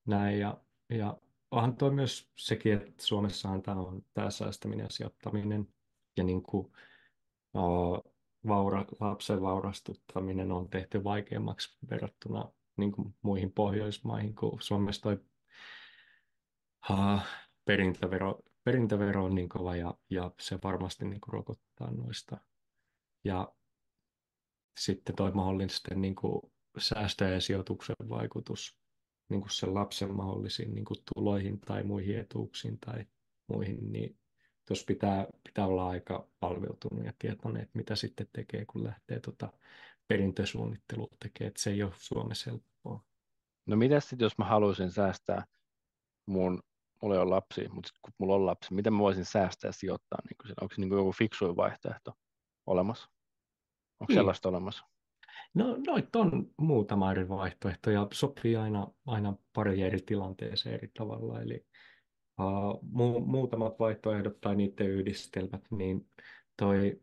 näin. Ja, ja onhan toi myös sekin, että Suomessahan tämä on tämä säästäminen ja sijoittaminen ja niin kuin, uh, vaura, lapsen vaurastuttaminen on tehty vaikeammaksi verrattuna niin kuin muihin Pohjoismaihin, kun Suomessa toi ha, perintävero, perintävero on niin kova ja, ja se varmasti niin kuin rokottaa noista. Ja sitten toi mahdollisten niin kuin säästö- ja sijoituksen vaikutus niin kuin sen lapsen mahdollisiin niin kuin tuloihin tai muihin etuuksiin tai muihin, niin tuossa pitää, pitää olla aika palveutunut ja tietoinen, että mitä sitten tekee, kun lähtee tuota perintösuunnittelua tekemään, että se ei ole Suomessa helppoa.
No mitä sitten, jos mä haluaisin säästää mun, mulla ei ole lapsi, mutta sit, kun mulla on lapsi, miten mä voisin säästää ja sijoittaa? Niin kuin, onko se niin joku fiksuin vaihtoehto olemassa? Onko niin. sellaista olemassa?
No noit on muutama eri vaihtoehto ja sopii aina, aina pari eri tilanteeseen eri tavalla. Eli uh, mu- muutamat vaihtoehdot tai niiden yhdistelmät, niin toi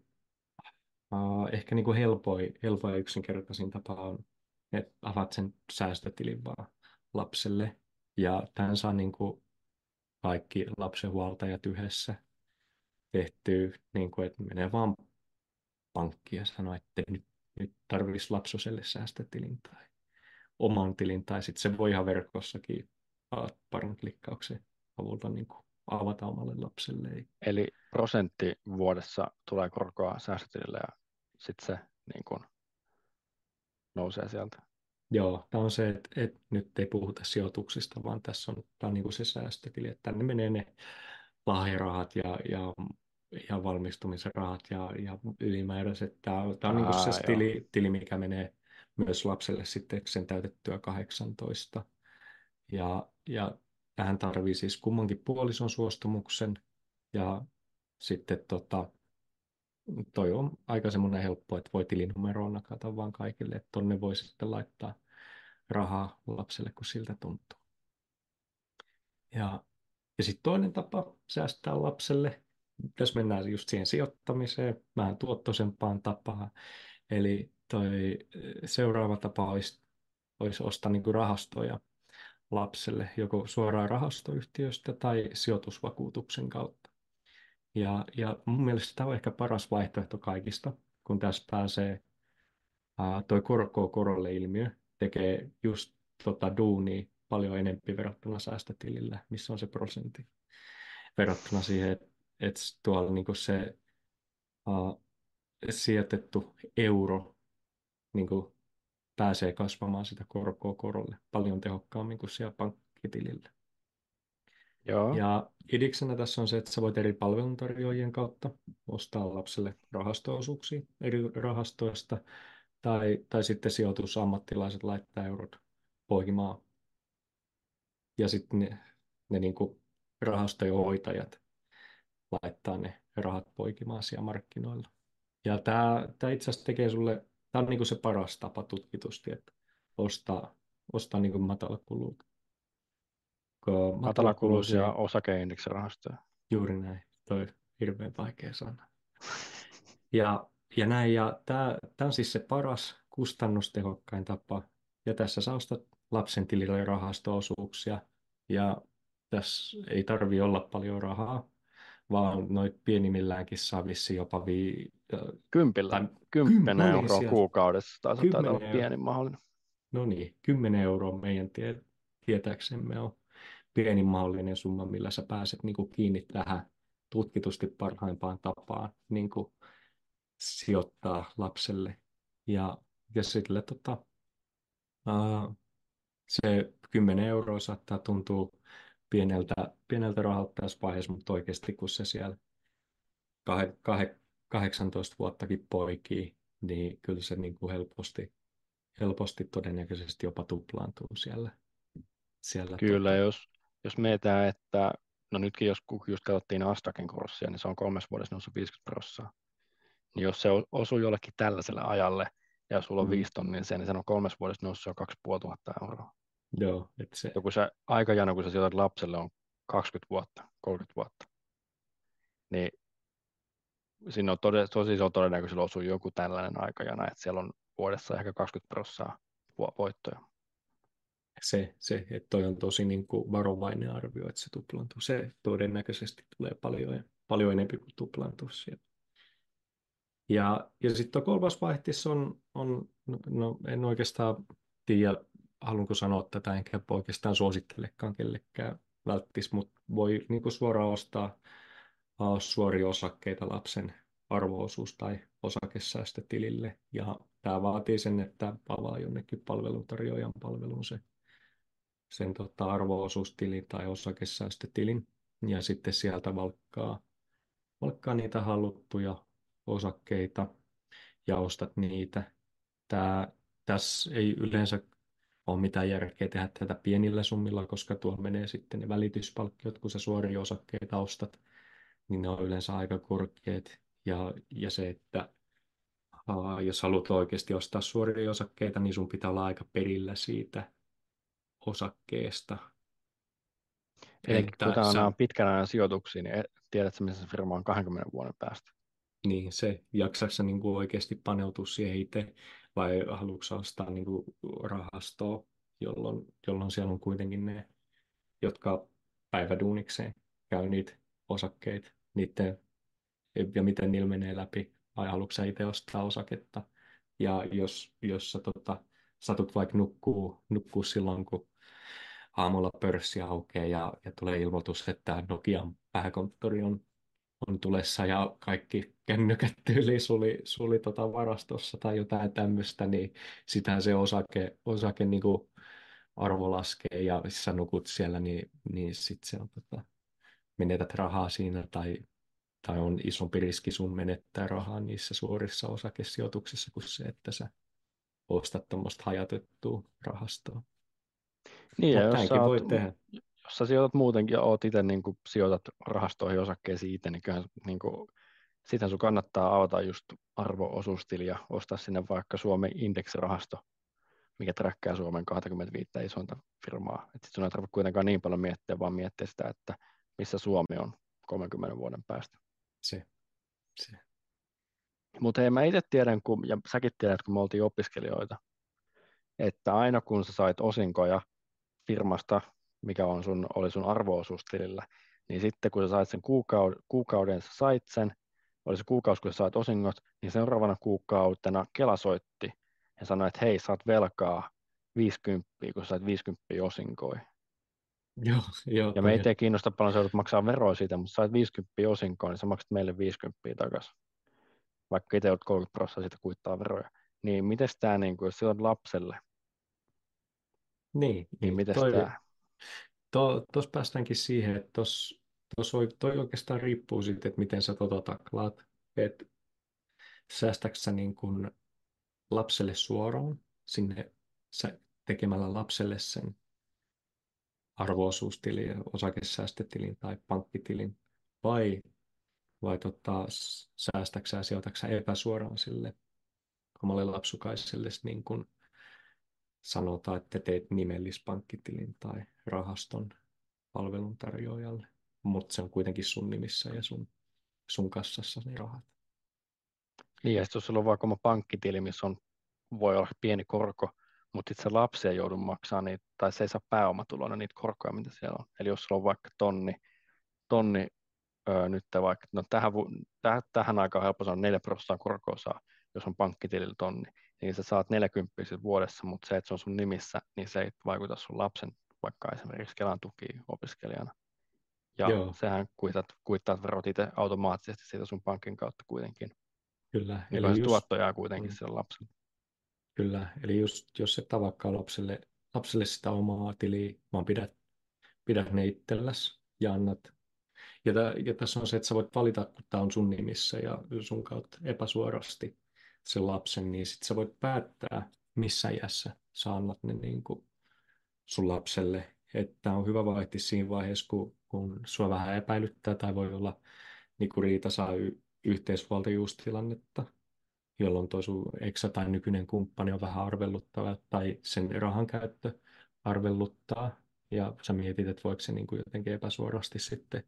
Uh, ehkä niin kuin helpoin, helpoin ja yksinkertaisin tapa on, että avaat sen säästötilin vaan lapselle. Ja tämän saa niin kuin kaikki lapsenhuoltajat yhdessä tehtyä, niin kuin, että menee vaan pankkiin ja sanoo, että nyt, nyt tarvitsisi lapsoselle säästötilin tai oman tilin, tai sitten se voi ihan verkossakin parin klikkauksen avulla niin kuin avata omalle lapselle.
Eli prosentti vuodessa tulee korkoa säästötilille ja sitten se niin kuin, nousee sieltä.
Joo, tämä on se, että, että nyt ei puhuta sijoituksista, vaan tässä on, tämä on niin kuin se säästötili, että tänne menee ne lahjarahat ja, ja, ja valmistumisen rahat ja, ja ylimääräiset. Tämä, tämä on niin kuin se tili, tili, mikä menee myös lapselle sitten sen täytettyä 18. Ja, ja tähän tarvii siis kummankin puolison suostumuksen ja sitten tota, toi on aika semmoinen helppo, että voi tilinumeroon nakata vaan kaikille, että tonne voi sitten laittaa rahaa lapselle, kun siltä tuntuu. Ja, ja sitten toinen tapa säästää lapselle, tässä mennään just siihen sijoittamiseen, vähän tuottoisempaan tapaan. Eli toi seuraava tapa olisi, olisi ostaa niin rahastoja lapselle, joko suoraan rahastoyhtiöstä tai sijoitusvakuutuksen kautta. Ja, ja mun mielestä tämä on ehkä paras vaihtoehto kaikista, kun tässä pääsee uh, toi korko korolle ilmiö tekee just tota duunia paljon enempi verrattuna säästötilillä, missä on se prosentti. Verrattuna siihen, että et tuolla niinku se uh, sijoitettu euro niinku pääsee kasvamaan sitä korkoa korolle paljon tehokkaammin kuin siellä pankkitilillä.
Joo.
Ja idiksenä tässä on se, että sä voit eri palveluntarjoajien kautta ostaa lapselle rahastoosuuksia eri rahastoista, tai, tai sitten sijoitusammattilaiset laittaa eurot poikimaan. Ja sitten ne, ne niin kuin rahastojen hoitajat laittaa ne rahat poikimaan siellä markkinoilla. Ja tämä, tämä itse asiassa tekee sulle, tämä on niin kuin se paras tapa tutkitusti, että ostaa, ostaa niin kuin
Matalakuluisia osakeindeksirahastoja.
Juuri näin. Toi hirveän vaikea sana. Ja, ja näin, ja tämä on siis se paras kustannustehokkain tapa. Ja tässä saa ostaa lapsen tilille rahastoosuuksia. Ja tässä ei tarvi olla paljon rahaa, vaan noit pienimmilläänkin saa vissi jopa vi...
Kympillä, kymmenen euroa kuukaudessa, taisi olla pienin mahdollinen.
No niin, 10 euroa meidän tie, tietääksemme on pienin mahdollinen summa, millä sä pääset niin kuin kiinni tähän tutkitusti parhaimpaan tapaan niin kuin sijoittaa lapselle. Ja, ja sille tota, uh, se 10 euroa saattaa tuntua pieneltä, pieneltä rahalta tässä vaiheessa, mutta oikeasti kun se siellä kah, kah, 18 vuottakin poikii, niin kyllä se niin kuin helposti, helposti todennäköisesti jopa tuplaantuu siellä. siellä
kyllä, tota... jos, jos mietitään, että no nytkin jos just katsottiin Astakin kurssia, niin se on kolmes vuodessa noussut 50 prosenttia. Niin jos se osuu jollekin tällaiselle ajalle, ja jos sulla on mm. viisi tonnia sen, niin se on kolmes vuodessa noussut jo 2500 euroa.
Joo, että se...
Ja kun se aikajana, kun sä sijoitat lapselle, on 20 vuotta, 30 vuotta, niin siinä on tosi, tosi iso todennäköisyys osuu joku tällainen aikajana, että siellä on vuodessa ehkä 20 prosenttia voittoja
se, se että toi on tosi niin kuin varovainen arvio, että se tuplaantuu. Se todennäköisesti tulee paljon, paljon enemmän kuin tuplaantuu siellä. Ja, ja sitten kolmas vaihtis on, on no, en oikeastaan tiedä, haluanko sanoa tätä, enkä oikeastaan suosittelekaan kellekään välttis, mutta voi niin kuin suoraan ostaa uh, suoria osakkeita lapsen arvoosuus- tai osakesäästötilille. Ja tämä vaatii sen, että avaa jonnekin palveluntarjoajan palvelun se sen tota, arvoosuustilin tai osakesäästötilin ja sitten sieltä valkkaa, valkkaa niitä haluttuja osakkeita ja ostat niitä. Tää, tässä ei yleensä ole mitään järkeä tehdä tätä pienillä summilla, koska tuo menee sitten ne välityspalkkiot, kun sä suoria osakkeita ostat, niin ne on yleensä aika korkeat. Ja, ja se, että aa, jos haluat oikeasti ostaa suoria osakkeita, niin sun pitää olla aika perillä siitä, osakkeesta.
Eli kun tämä on pitkän ajan sijoituksia, niin tiedätkö, missä se firma on 20 vuoden päästä?
Niin, se jaksaisi niin kuin oikeasti paneutua siihen itse, vai haluatko ostaa niin kuin rahastoa, jolloin, jolloin siellä on kuitenkin ne, jotka päiväduunikseen käy niitä osakkeita, niiden, ja miten niillä menee läpi, vai haluatko itse ostaa osaketta. Ja jos, jos sä tota, satut vaikka nukkuu, nukkuu silloin, kun aamulla pörssi aukeaa ja, ja tulee ilmoitus, että Nokian pääkonttori on, on tulessa ja kaikki kännykät tyyli suli, suli tota varastossa tai jotain tämmöistä, niin sitä se osake, osake niin kuin arvo laskee ja sä nukut siellä, niin, niin sitten se tota, menetät rahaa siinä tai, tai on isompi riski sun menettää rahaa niissä suorissa osakesijoituksissa kuin se, että sä ostat tuommoista hajatettua rahastoa.
Niin, ja jos sä, oot, tehdä. jos sä sijoitat muutenkin ja oot itse niin sijoitat rahastoihin osakkeisiin itse, niin kyllähän niin kuin, sitähän sun kannattaa avata just arvo-osuustili ja ostaa sinne vaikka Suomen indeksirahasto, mikä träkkää Suomen 25 isointa firmaa. Sitten sun ei tarvitse kuitenkaan niin paljon miettiä, vaan miettiä sitä, että missä Suomi on 30 vuoden päästä.
Se, se.
Mutta hei, mä itse tiedän, kun, ja säkin tiedät, kun me oltiin opiskelijoita, että aina kun sä sait osinkoja firmasta, mikä on sun, oli sun arvoosuustilillä, niin sitten kun sä sait sen kuukauden, kuukauden sä sait sen, oli se kuukausi, kun sä sait osingot, niin seuraavana kuukautena Kela soitti, ja sanoi, että hei, saat velkaa 50, kun sait 50 osinkoja.
Joo, joo,
ja meitä ei kiinnosta paljon, sä maksaa veroa siitä, mutta sait 50 osinkoa, niin sä maksat meille 50 takaisin. Vaikka itse olet 30 prosenttia siitä kuittaa veroja. Niin miten tämä, niin kuin, jos sä lapselle,
niin,
niin, niin miten tämä?
Tuossa päästäänkin siihen, että tuossa tos, toi oikeastaan riippuu siitä, että miten sä tota taklaat. Että säästäksä sä niin kun lapselle suoraan sinne tekemällä lapselle sen arvoosuustilin, osakesäästötilin tai pankkitilin, vai, vai tota, säästäksä sijoitaksä epäsuoraan sille omalle lapsukaiselle, niin kuin sanotaan, että teet nimellispankkitilin tai rahaston palveluntarjoajalle, mutta se on kuitenkin sun nimissä ja sun, sun kassassa ne rahat.
Niin, ja jos sulla on vaikka oma pankkitili, missä on, voi olla pieni korko, mutta sitten se lapsi ei joudu maksamaan niitä, tai se ei saa pääomatulona niitä korkoja, mitä siellä on. Eli jos sulla on vaikka tonni, tonni öö, nyt vaikka, no tähän, täh, tähän aikaan helppo saada 4 prosenttia korkoa saa, jos on pankkitilillä tonni, niin sä saat 40 vuodessa, mutta se, että se on sun nimissä, niin se ei vaikuta sun lapsen vaikka esimerkiksi Kelan tuki opiskelijana. Ja Joo. sehän kuitat, kuittaat verot itse automaattisesti siitä sun pankin kautta kuitenkin.
Kyllä.
Eli just, tuotto jää kuitenkin mm. sille lapselle.
Kyllä, eli just, jos et tavakkaa lapselle, lapselle sitä omaa tiliä, vaan pidät, pidät ne itselläsi ja annat. Ja, tä, ja tässä on se, että sä voit valita, kun tämä on sun nimissä ja sun kautta epäsuorasti sen lapsen, niin sitten sä voit päättää, missä iässä sä annat ne niin kuin sun lapselle. Että on hyvä vaihti siinä vaiheessa, kun, kun sua vähän epäilyttää tai voi olla niin kuin riita saa y- yhteisvaltajuustilannetta, jolloin tuo sun eksä tai nykyinen kumppani on vähän arvelluttava tai sen rahan käyttö arvelluttaa ja sä mietit, että voiko se niin kuin jotenkin epäsuorasti sitten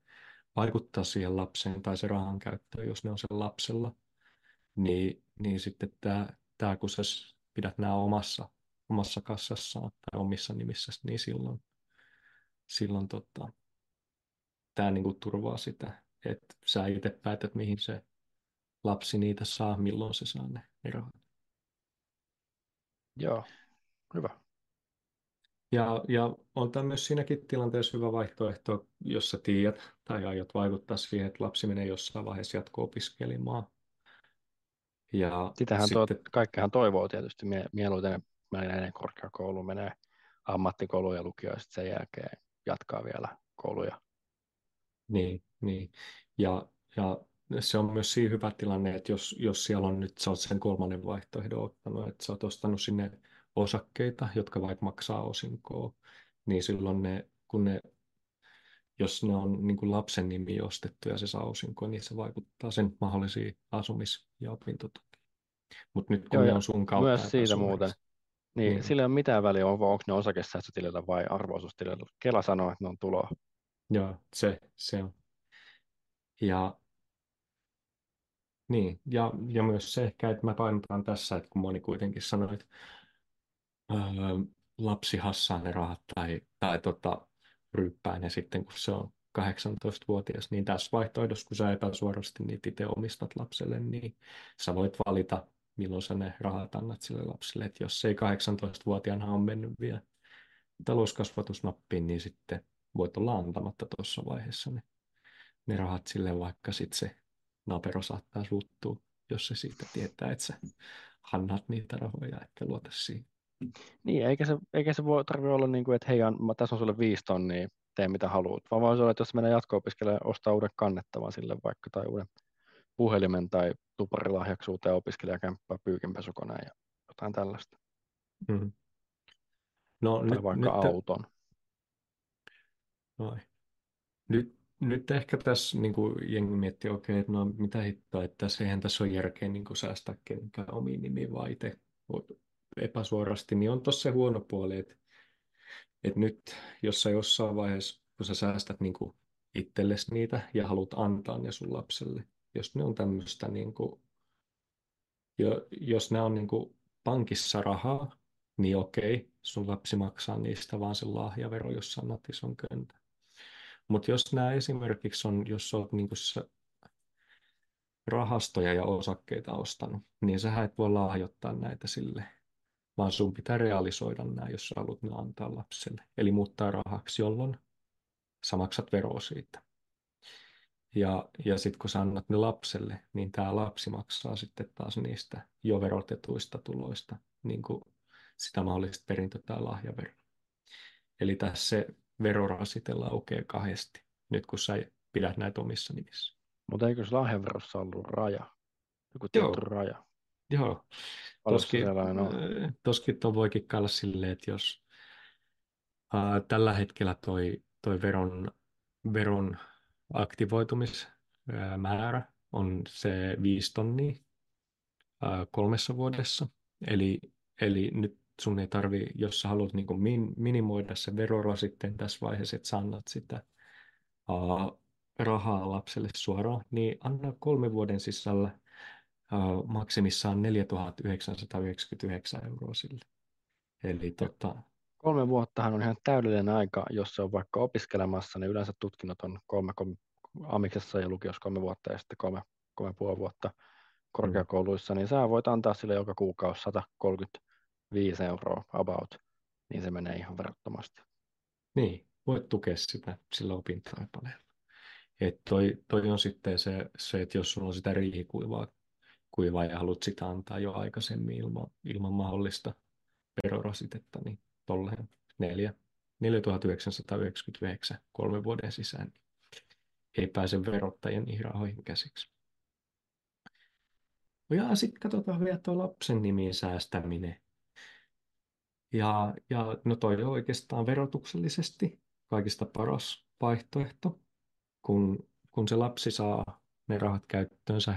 vaikuttaa siihen lapseen tai se rahan käyttöön, jos ne on sen lapsella, niin, niin sitten tämä, tämä, kun sä pidät nämä omassa, omassa kassassaan tai omissa nimissä, niin silloin, silloin tota, tämä niin kuin turvaa sitä, että sä itse päätät, mihin se lapsi niitä saa, milloin se saa ne, ne rahat.
Joo, hyvä.
Ja, ja on tämä myös siinäkin tilanteessa hyvä vaihtoehto, jos sä tiedät tai aiot vaikuttaa siihen, että lapsi menee jossain vaiheessa jatko-opiskelemaan.
Ja Sitähän sitten... to, kaikkihan toivoo tietysti mie- mieluiten menee korkeakouluun, menee ammattikouluun ja lukio ja sitten sen jälkeen jatkaa vielä kouluja.
Niin, niin. Ja, ja se on myös siinä hyvä tilanne, että jos, jos siellä on nyt, sä oot sen kolmannen vaihtoehdon ottanut, että sä oot ostanut sinne osakkeita, jotka vaikka maksaa osinkoa, niin silloin ne, kun ne, jos ne on niin kuin lapsen nimi ostettu ja se saa osinkoa, niin se vaikuttaa sen mahdollisiin asumis- ja opintotukiin. Mutta nyt kun Joo, ne on sun kautta...
Myös siitä muuten. Niin, niin. Sillä ei ole mitään väliä, onko, onko ne osakesäästötilillä vai arvoisuustilillä. Kela sanoo, että ne on tuloa.
Joo, se, se on. Ja niin, ja, ja myös se ehkä, että mä painotan tässä, että kun moni kuitenkin sanoi, että öö, lapsi hassaa ne rahat tai, tai tota, ryppää ne sitten, kun se on 18-vuotias, niin tässä vaihtoehdossa, kun sä epäsuorasti niitä itse omistat lapselle, niin sä voit valita, milloin sä ne rahat annat sille lapselle. Että jos ei 18-vuotiaana on mennyt vielä talouskasvatusnappiin, niin sitten voit olla antamatta tuossa vaiheessa ne, ne rahat sille, vaikka sitten se napero saattaa suuttua, jos se siitä tietää, että sä hannat niitä rahoja, että luota siihen.
Niin, eikä se, eikä se voi tarvitse olla niin kuin, että hei, mä, tässä on sulle viisi tonnia, tee mitä haluat, vaan voi olla, että jos menee jatko-opiskelemaan, ostaa uuden kannettavan sille vaikka, tai uuden puhelimen tai tuparilahjaksi uuteen opiskelijakämppää, pyykinpesukoneen ja jotain tällaista.
Mm. No,
tai nyt, vaikka nyt, auton.
Noin. Nyt, nyt ehkä tässä niin kuin jengi miettii, okei, okay, että no mitä hittoa, että tässä eihän tässä ole järkeä niin kuin säästää kenenkään omiin nimiin vai itse epäsuorasti, niin on tuossa se huono puoli, että, että nyt jos sä jossain vaiheessa, kun sä säästät niin kuin itsellesi niitä ja haluat antaa ne sun lapselle, jos ne on tämmöistä, niin kuin, jo, jos ne on niin kuin pankissa rahaa, niin okei, sun lapsi maksaa niistä vaan sen lahjavero, jos sanot ison köntä. Mutta jos nämä esimerkiksi on, jos olet niin rahastoja ja osakkeita ostanut, niin sä et voi lahjoittaa näitä sille vaan sun pitää realisoida nämä, jos sä haluat ne antaa lapselle. Eli muuttaa rahaksi, jolloin sä maksat veroa siitä. Ja, ja sitten kun sä annat ne lapselle, niin tämä lapsi maksaa sitten taas niistä jo verotetuista tuloista niin kuin sitä mahdollista perintö- tai lahjaveroa. Eli tässä se verorasite laukee kahdesti, nyt kun sä pidät näitä omissa nimissä.
Mutta eikö se lahjaverossa ollut raja? Joku tietty
Joo.
raja.
Joo, toskin, toskin tuo voi kikkailla silleen, että jos ää, tällä hetkellä toi, toi veron, veron aktivoitumismäärä on se viisi tonnia ää, kolmessa vuodessa, eli, eli nyt sun ei tarvi, jos sä haluat niin min, minimoida se verorasitteen tässä vaiheessa, että sä annat sitä ää, rahaa lapselle suoraan, niin anna kolme vuoden sisällä maksimissaan 4999 euroa sille. Eli tota...
Kolme vuottahan on ihan täydellinen aika, jos se on vaikka opiskelemassa, niin yleensä tutkinnot on kolme, kolme amiksessa ja lukiossa kolme vuotta ja sitten kolme, kolme puoli vuotta korkeakouluissa, mm. niin sä voit antaa sille joka kuukausi 135 euroa about, niin se menee ihan verottomasti.
Niin, voit tukea sitä sillä opintoaipaleella. Et toi, toi on sitten se, se, että jos sulla on sitä riihikuivaa kuivaa ja haluat sitä antaa jo aikaisemmin ilman, ilman mahdollista verorasitetta, niin tolleen 4, 4999 kolmen vuoden sisään niin ei pääse verottajien niihin rahoihin käsiksi. Ja sitten katsotaan vielä tuo lapsen nimiin säästäminen. Ja, ja no toi on oikeastaan verotuksellisesti kaikista paras vaihtoehto, kun, kun se lapsi saa ne rahat käyttöönsä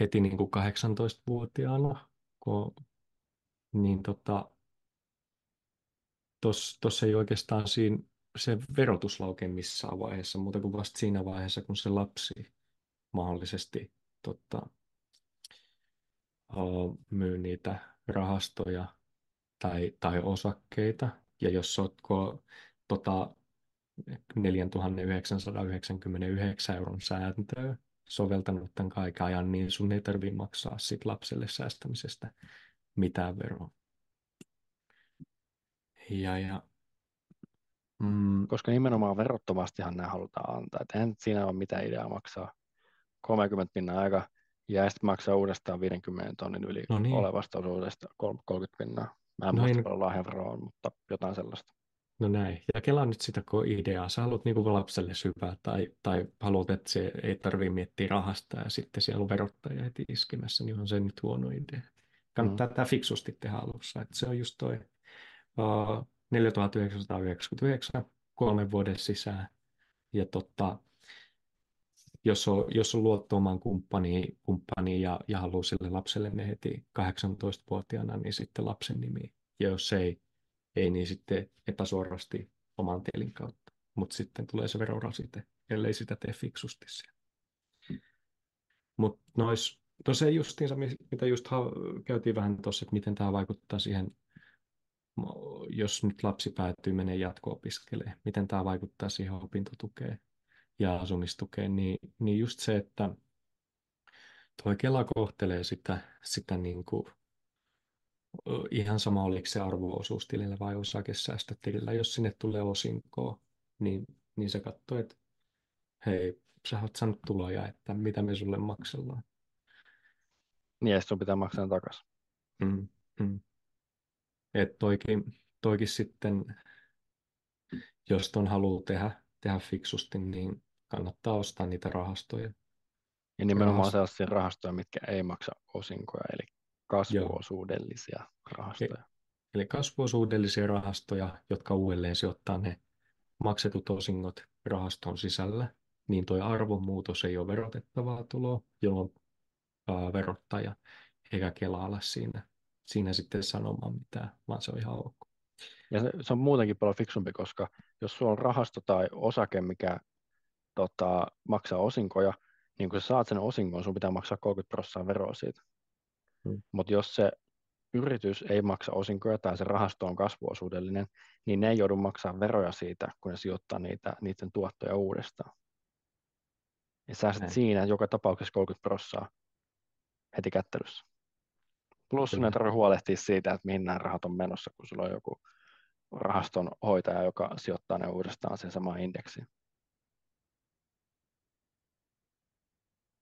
heti niin kuin 18-vuotiaana, kun, niin tota, tuossa ei oikeastaan siinä se verotus laukee missään vaiheessa, mutta kuin vasta siinä vaiheessa, kun se lapsi mahdollisesti tota, myy niitä rahastoja tai, tai osakkeita. Ja jos oletko tota, 4999 euron sääntöä soveltanut tämän kaiken ajan, niin sun ei tarvitse maksaa sit lapselle säästämisestä mitään veroa. Ja, ja,
mm, Koska nimenomaan verottomastihan nämä halutaan antaa. Et eihän siinä ole mitään ideaa maksaa 30 pinnan aika ja sitten maksaa uudestaan 50 tonnin yli no niin. olevasta osuudesta 30 pinnaa. Mä en no muista, paljon lahjaveroa on, mutta jotain sellaista.
No näin. Ja kelaa nyt sitä kun ideaa. Sä haluat niin lapselle syvää tai, tai haluat, että se ei tarvitse miettiä rahasta ja sitten siellä on verottaja heti iskemässä, niin on se nyt huono idea. Kannattaa mm. tämä fiksusti tehdä alussa. Että se on just toi uh, 4999 kolmen vuoden sisään. Ja totta, jos on, jos on luottoomaan kumppani, kumppani ja, ja haluaa sille lapselle ne heti 18-vuotiaana, niin sitten lapsen nimi. Ja jos ei, ei niin sitten epäsuorasti oman tilin kautta. Mutta sitten tulee se verorasite, ellei sitä tee fiksusti siellä. Mutta nois, tosiaan justiinsa, mitä just käytiin vähän tuossa, että miten tämä vaikuttaa siihen, jos nyt lapsi päätyy menee jatko-opiskelemaan, miten tämä vaikuttaa siihen opintotukeen ja asumistukeen, niin, niin just se, että tuo Kela kohtelee sitä, sitä niin kuin ihan sama oliko se arvoosuustilillä vai osakesäästötilillä. Jos sinne tulee osinkoa, niin, niin se katsoo, että hei, sä oot saanut tuloja, että mitä me sulle maksellaan.
Niin, ja sun pitää maksaa takaisin.
Mm, mm. Et toikin, toikin sitten, jos ton haluaa tehdä, tehdä fiksusti, niin kannattaa ostaa niitä rahastoja.
Ja nimenomaan sellaisia rahastoja, mitkä ei maksa osinkoja, eli kasvuosuudellisia Joo. rahastoja.
Eli kasvuosuudellisia rahastoja, jotka uudelleen sijoittaa ne maksetut osingot rahaston sisällä, niin tuo arvonmuutos ei ole verotettavaa tuloa, jolloin ää, verottaja eikä kelaalla siinä, siinä sitten sanomaan mitään, vaan se on ihan ok.
Ja se, se on muutenkin paljon fiksumpi, koska jos sulla on rahasto tai osake, mikä tota, maksaa osinkoja, niin kun sä saat sen osingon, sun pitää maksaa 30 prosenttia veroa siitä. Hmm. Mutta jos se yritys ei maksa osinkoja tai se rahasto on kasvuosuudellinen, niin ne ei joudu maksaa veroja siitä, kun ne sijoittaa niitä, niiden tuottoja uudestaan. Ja säästät Näin. siinä joka tapauksessa 30 prosenttia heti kättelyssä. Plus ne tarvitsee huolehtia siitä, että mihin nämä rahat on menossa, kun sulla on joku rahaston hoitaja, joka sijoittaa ne uudestaan sen samaan indeksiin.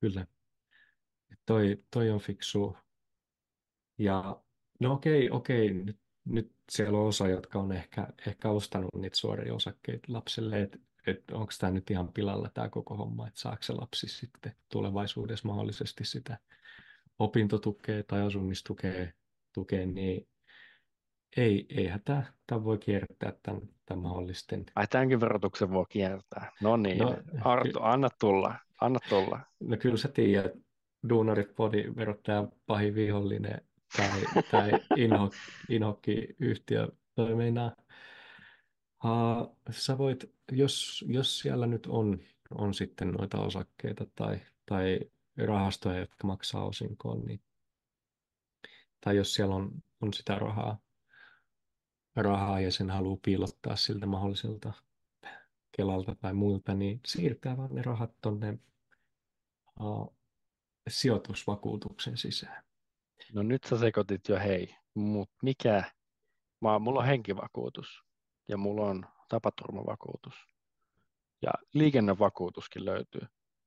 Kyllä. Toi, toi on fiksu. Ja no okei, okei, nyt, nyt siellä on osa, jotka on ehkä, ehkä ostanut niitä suoria osakkeita lapselle, että et onko tämä nyt ihan pilalla tämä koko homma, että saako se lapsi sitten tulevaisuudessa mahdollisesti sitä opintotukea tai asumistukea, tukea, niin ei, eihän tämä, tämä voi kiertää tämän, tämän mahdollisten.
Ai tämänkin verotuksen voi kiertää. No niin, no, Arto, anna tulla, anna tulla.
No kyllä sä tiedät, duunarit podi verottaja pahin vihollinen tai, tai inho, inhokki-yhtiö toi. Uh, sä voit, jos, jos siellä nyt on, on sitten noita osakkeita tai, tai rahastoja, jotka maksaa osinkoon, niin, tai jos siellä on, on sitä rahaa, rahaa ja sen haluaa piilottaa siltä mahdolliselta Kelalta tai muilta, niin siirtää vaan ne rahat tuonne uh, sijoitusvakuutuksen sisään.
No nyt sä sekoitit jo hei, mutta mikä, mä, mulla on henkivakuutus ja mulla on tapaturmavakuutus ja liikennevakuutuskin löytyy.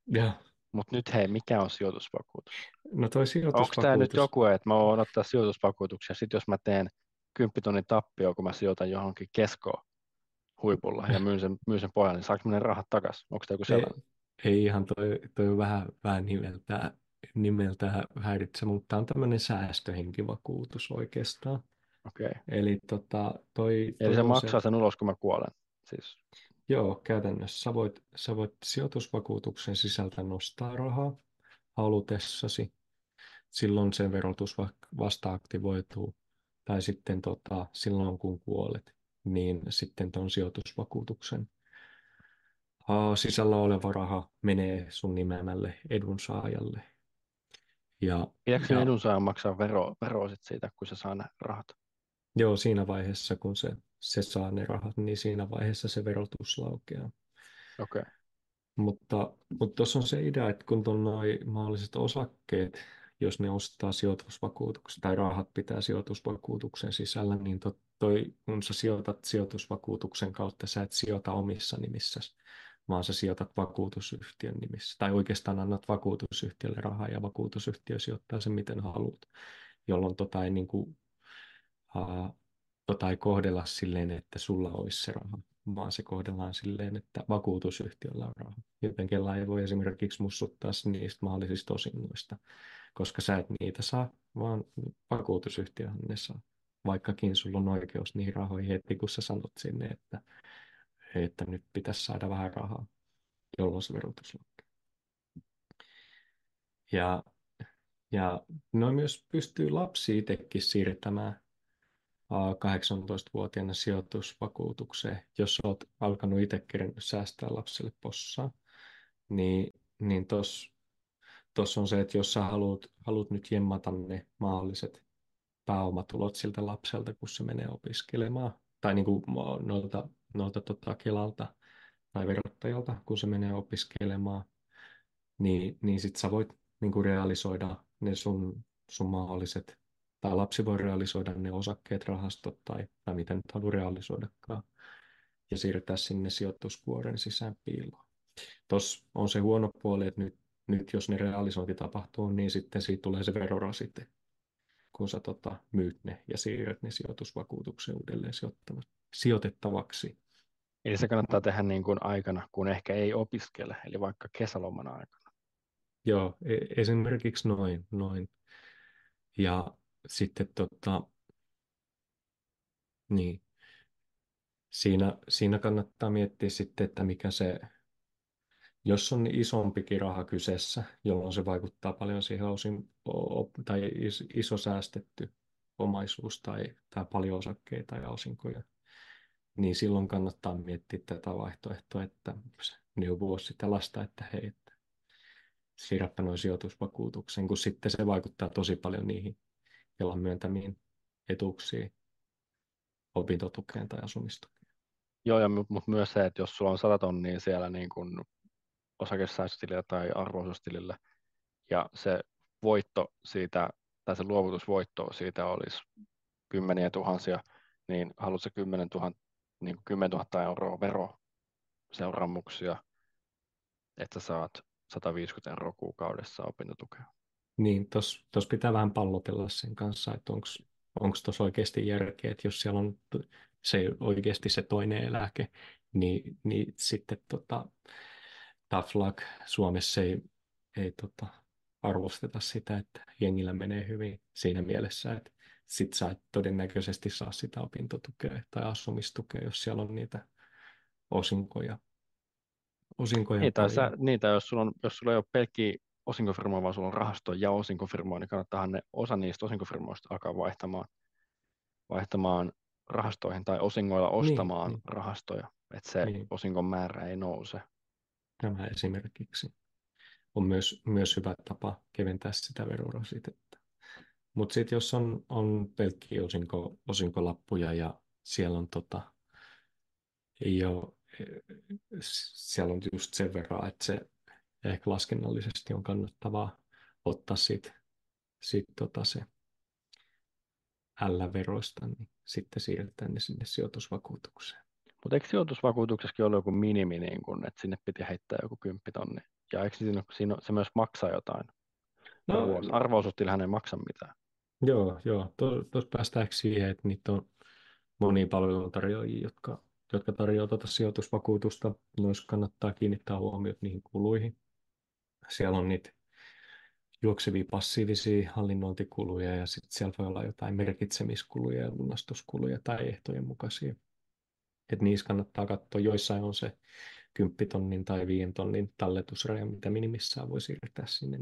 Ja.
Mutta nyt hei, mikä on sijoitusvakuutus?
No toi sijoitusvakuutus.
Onko tämä nyt joku, että mä voin ottaa sijoitusvakuutuksia, sitten jos mä teen 10 tonnin tappio, kun mä sijoitan johonkin keskoon huipulla ja myyn sen, myyn sen pojan, niin saanko ne rahat takaisin? Onko tämä joku sellainen?
Ei, ei ihan toi, toi on vähän, vähän nimeltä, nimeltä häiritse, mutta on tämmöinen säästöhenkivakuutus oikeastaan.
Okay.
Eli tota, toi,
Eli se maksaa se... sen ulos, kun mä kuolen. Siis.
Joo, käytännössä. Sä voit, sä voit sijoitusvakuutuksen sisältä nostaa rahaa halutessasi. Silloin sen verotus vasta aktivoituu. Tai sitten tota, silloin, kun kuolet, niin sitten tuon sijoitusvakuutuksen sisällä oleva raha menee sun nimeämälle edunsaajalle.
Ja, Pitääkö ja, edunsaajan maksaa vero, veroa sit siitä, kun se saa ne rahat?
Joo, siinä vaiheessa, kun se, se saa ne rahat, niin siinä vaiheessa se verotus laukeaa.
Okei. Okay.
Mutta tuossa on se idea, että kun tuon noin mahdolliset osakkeet, jos ne ostaa sijoitusvakuutuksen tai rahat pitää sijoitusvakuutuksen sisällä, niin to, toi, kun sä sijoitat sijoitusvakuutuksen kautta, sä et sijoita omissa nimissä, vaan sä sijoitat vakuutusyhtiön nimissä. Tai oikeastaan annat vakuutusyhtiölle rahaa ja vakuutusyhtiö sijoittaa sen miten haluat, jolloin tota ei, niin kuin, uh, tota ei kohdella silleen, että sulla olisi se raha, vaan se kohdellaan silleen, että vakuutusyhtiöllä on raha. Joten kella ei voi esimerkiksi mussuttaa niistä mahdollisista osingoista, koska sä et niitä saa, vaan vakuutusyhtiöhän ne saa. Vaikkakin sulla on oikeus niihin rahoihin heti, kun sä sanot sinne, että että nyt pitäisi saada vähän rahaa, jolloin se verotus laskee. Ja, ja noin myös pystyy lapsi itsekin siirtämään 18-vuotiaana sijoitusvakuutukseen, jos olet alkanut itse säästää lapselle possaa, niin, niin tuossa on se, että jos sä haluat, haluat nyt jemmata ne mahdolliset pääomatulot siltä lapselta, kun se menee opiskelemaan, tai niin kuin noilta noilta tota Kelalta tai verottajalta, kun se menee opiskelemaan, niin, niin sit sä voit niin kuin realisoida ne sun, sun mahdolliset, tai lapsi voi realisoida ne osakkeet, rahastot tai, tai miten nyt haluaa realisoidakaan, ja siirtää sinne sijoituskuoren sisään piiloon. Tuossa on se huono puoli, että nyt, nyt jos ne realisointi tapahtuu, niin sitten siitä tulee se verorasite, kun sä tota, myyt ne ja siirrät ne sijoitusvakuutuksen uudelleen sijoittamaan sijoitettavaksi.
Eli se kannattaa tehdä niin kuin aikana, kun ehkä ei opiskele, eli vaikka kesäloman aikana.
Joo, e- esimerkiksi noin. noin. Ja sitten tota, niin, siinä, siinä kannattaa miettiä sitten, että mikä se, jos on isompikin raha kyseessä, jolloin se vaikuttaa paljon siihen osin, tai iso säästetty omaisuus tai, tai paljon osakkeita ja osinkoja, niin silloin kannattaa miettiä tätä vaihtoehtoa, että neuvoo sitä lasta, että hei, että siirräpä noin sijoitusvakuutuksen, kun sitten se vaikuttaa tosi paljon niihin Kelan myöntämiin etuuksiin, opintotukeen tai asumistukeen.
Joo, ja mutta myös se, että jos sulla on 100 tonnia siellä niin kuin osakesäästötilillä tai arvoisuustilillä, ja se voitto siitä tai se luovutusvoitto siitä olisi kymmeniä tuhansia, niin haluatko 10 000, niin 10 000 euroa veroseuraamuksia, että saat 150 euroa kuukaudessa opintotukea.
Niin, tuossa pitää vähän pallotella sen kanssa, että onko tuossa oikeasti järkeä, että jos siellä on se oikeasti se toinen eläke, niin, niin sitten tota, tough luck Suomessa ei, ei tota, arvosteta sitä, että jengillä menee hyvin siinä mielessä, että sit sä et todennäköisesti saa sitä opintotukea tai asumistukea, jos siellä on niitä osinkoja. osinkoja
niin, tai sä, niin, tai jos sulla, on, jos sulla ei ole pelkkiä osinkofirmaa, vaan sulla on rahasto ja osinkofirmaa, niin kannattaa ne osa niistä osinkofirmoista alkaa vaihtamaan, vaihtamaan rahastoihin tai osingoilla niin, ostamaan niin, rahastoja, että se niin. osinkon määrä ei nouse.
Tämä esimerkiksi on myös, myös hyvä tapa keventää sitä verorasitetta. Mutta sitten jos on, on pelkkiä osinko, osinkolappuja ja siellä on, tota, ei ole, siellä on just sen verran, että se ehkä laskennallisesti on kannattavaa ottaa siitä, siitä tota se L-veroista, niin sitten siirtää ne sinne sijoitusvakuutukseen.
Mutta eikö sijoitusvakuutuksessakin ollut joku minimi, niin kun, että sinne piti heittää joku kymppitonni? Ja eikö siinä, siinä, se myös maksaa jotain? No, Arvausostillahan ei maksa mitään.
Joo, joo. Tuossa päästään siihen, että niitä on monia palveluntarjoajia, jotka, jotka tarjoavat tuota sijoitusvakuutusta. Noissa kannattaa kiinnittää huomiota niihin kuluihin. Siellä on niitä juoksevia passiivisia hallinnointikuluja ja sitten siellä voi olla jotain merkitsemiskuluja ja lunastuskuluja tai ehtojen mukaisia. Et niissä kannattaa katsoa, joissain on se 10 tonnin tai 5 tonnin talletusraja, mitä minimissään voi siirtää sinne.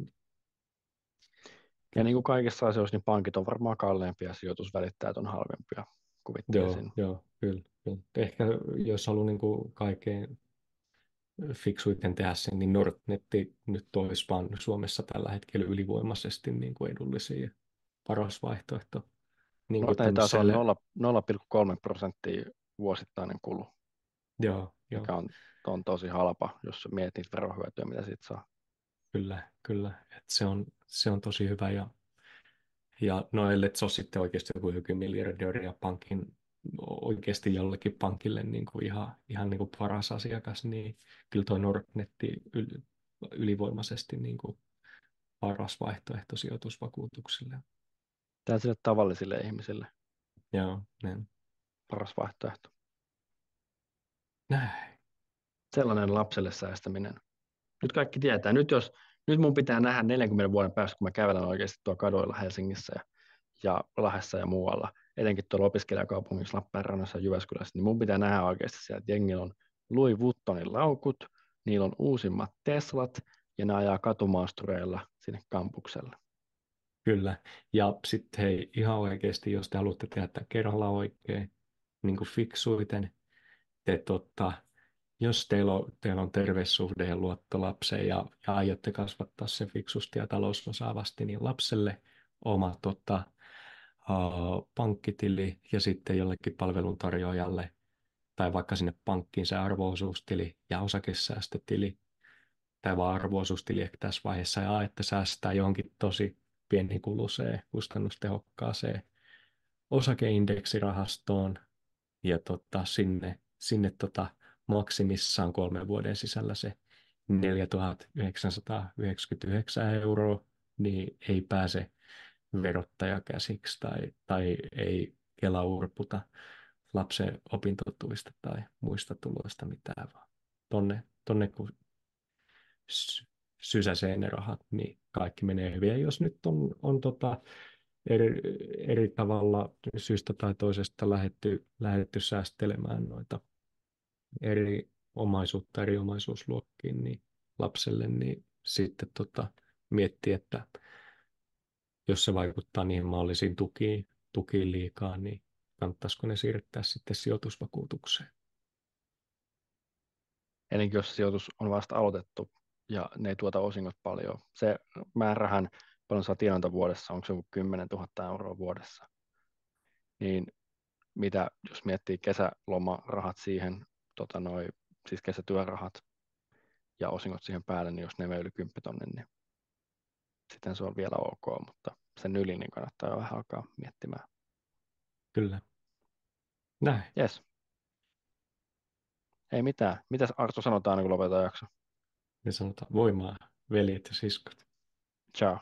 Ja niin kuin kaikissa asioissa, niin pankit on varmaan kalleimpia sijoitusvälittäjät on halvempia, kuvittelisin.
Joo, joo kyllä, kyllä. Ehkä jos haluaa niin kuin kaikkein fiksuiten tehdä sen, niin Nordnetti nyt olisi vaan Suomessa tällä hetkellä ylivoimaisesti niin kuin edullisin ja paras vaihtoehto.
Niin Nordnetti taas on 0,3 prosenttia vuosittainen kulu,
joo, joo.
mikä on, on tosi halpa, jos mietit verohyötyä, mitä siitä saa.
Kyllä, kyllä. Et se, on, se on tosi hyvä ja, ja no ellei se ole sitten oikeasti joku joku miljardia pankin oikeasti jollekin pankille niin kuin ihan, ihan niin kuin paras asiakas, niin kyllä tuo Nordnetti yl, ylivoimaisesti niin kuin paras vaihtoehto sijoitusvakuutuksille.
Tämä sille tavallisille ihmisille.
Joo, niin.
Paras vaihtoehto.
Näin.
Sellainen lapselle säästäminen. Nyt kaikki tietää. Nyt, jos, nyt mun pitää nähdä 40 vuoden päästä, kun mä kävelen oikeasti tuolla kadoilla Helsingissä ja, ja Lahdessa ja muualla, etenkin tuolla opiskelijakaupungissa Lappeenrannassa ja Jyväskylässä, niin mun pitää nähdä oikeasti siellä, että jengillä on Louis Vuittonin laukut, niillä on uusimmat Teslat ja ne ajaa katumaastureilla sinne kampukselle.
Kyllä. Ja sitten hei, ihan oikeasti, jos te haluatte tehdä tämän kerralla oikein, niin kuin fiksuiten, te tota, jos teillä on, teillä on terveyssuhde ja luotto lapseen ja, ja aiotte kasvattaa sen fiksusti ja talousosaavasti, niin lapselle oma tota, uh, pankkitili ja sitten jollekin palveluntarjoajalle tai vaikka sinne pankkiin se arvoosuustili ja osakesäästötili tai vaan arvoosuustili ehkä tässä vaiheessa ja että säästää johonkin tosi pienikuluseen, kustannustehokkaaseen osakeindeksirahastoon ja tota, sinne, sinne tota, maksimissaan kolmen vuoden sisällä se 4999 euroa, niin ei pääse verottaja käsiksi tai, tai ei Kela urputa lapsen opintotuista tai muista tuloista mitään, vaan tonne, tonne kun sysäsee ne rahat, niin kaikki menee hyvin. Ja jos nyt on, on tota eri, eri tavalla syystä tai toisesta lähetty, lähetty säästelemään noita eri omaisuutta eri omaisuusluokkiin niin lapselle, niin sitten tota, miettii, että jos se vaikuttaa niihin mahdollisiin tukiin, tukiin liikaa, niin kannattaisiko ne siirtää sitten sijoitusvakuutukseen.
Eli jos sijoitus on vasta aloitettu ja ne ei tuota osingot paljon, se määrähän paljon saa tienata vuodessa, onko se joku 10 000 euroa vuodessa, niin mitä jos miettii kesälomarahat siihen, tota noi, siis kesätyörahat ja osingot siihen päälle, niin jos ne yli 10 tonnin, niin sitten se on vielä ok, mutta sen yli, niin kannattaa jo vähän alkaa miettimään.
Kyllä. Näin.
Yes. Ei mitään. Mitäs Arto sanotaan, kun lopetetaan jakso?
Me sanotaan voimaa, veljet ja siskot.
Ciao.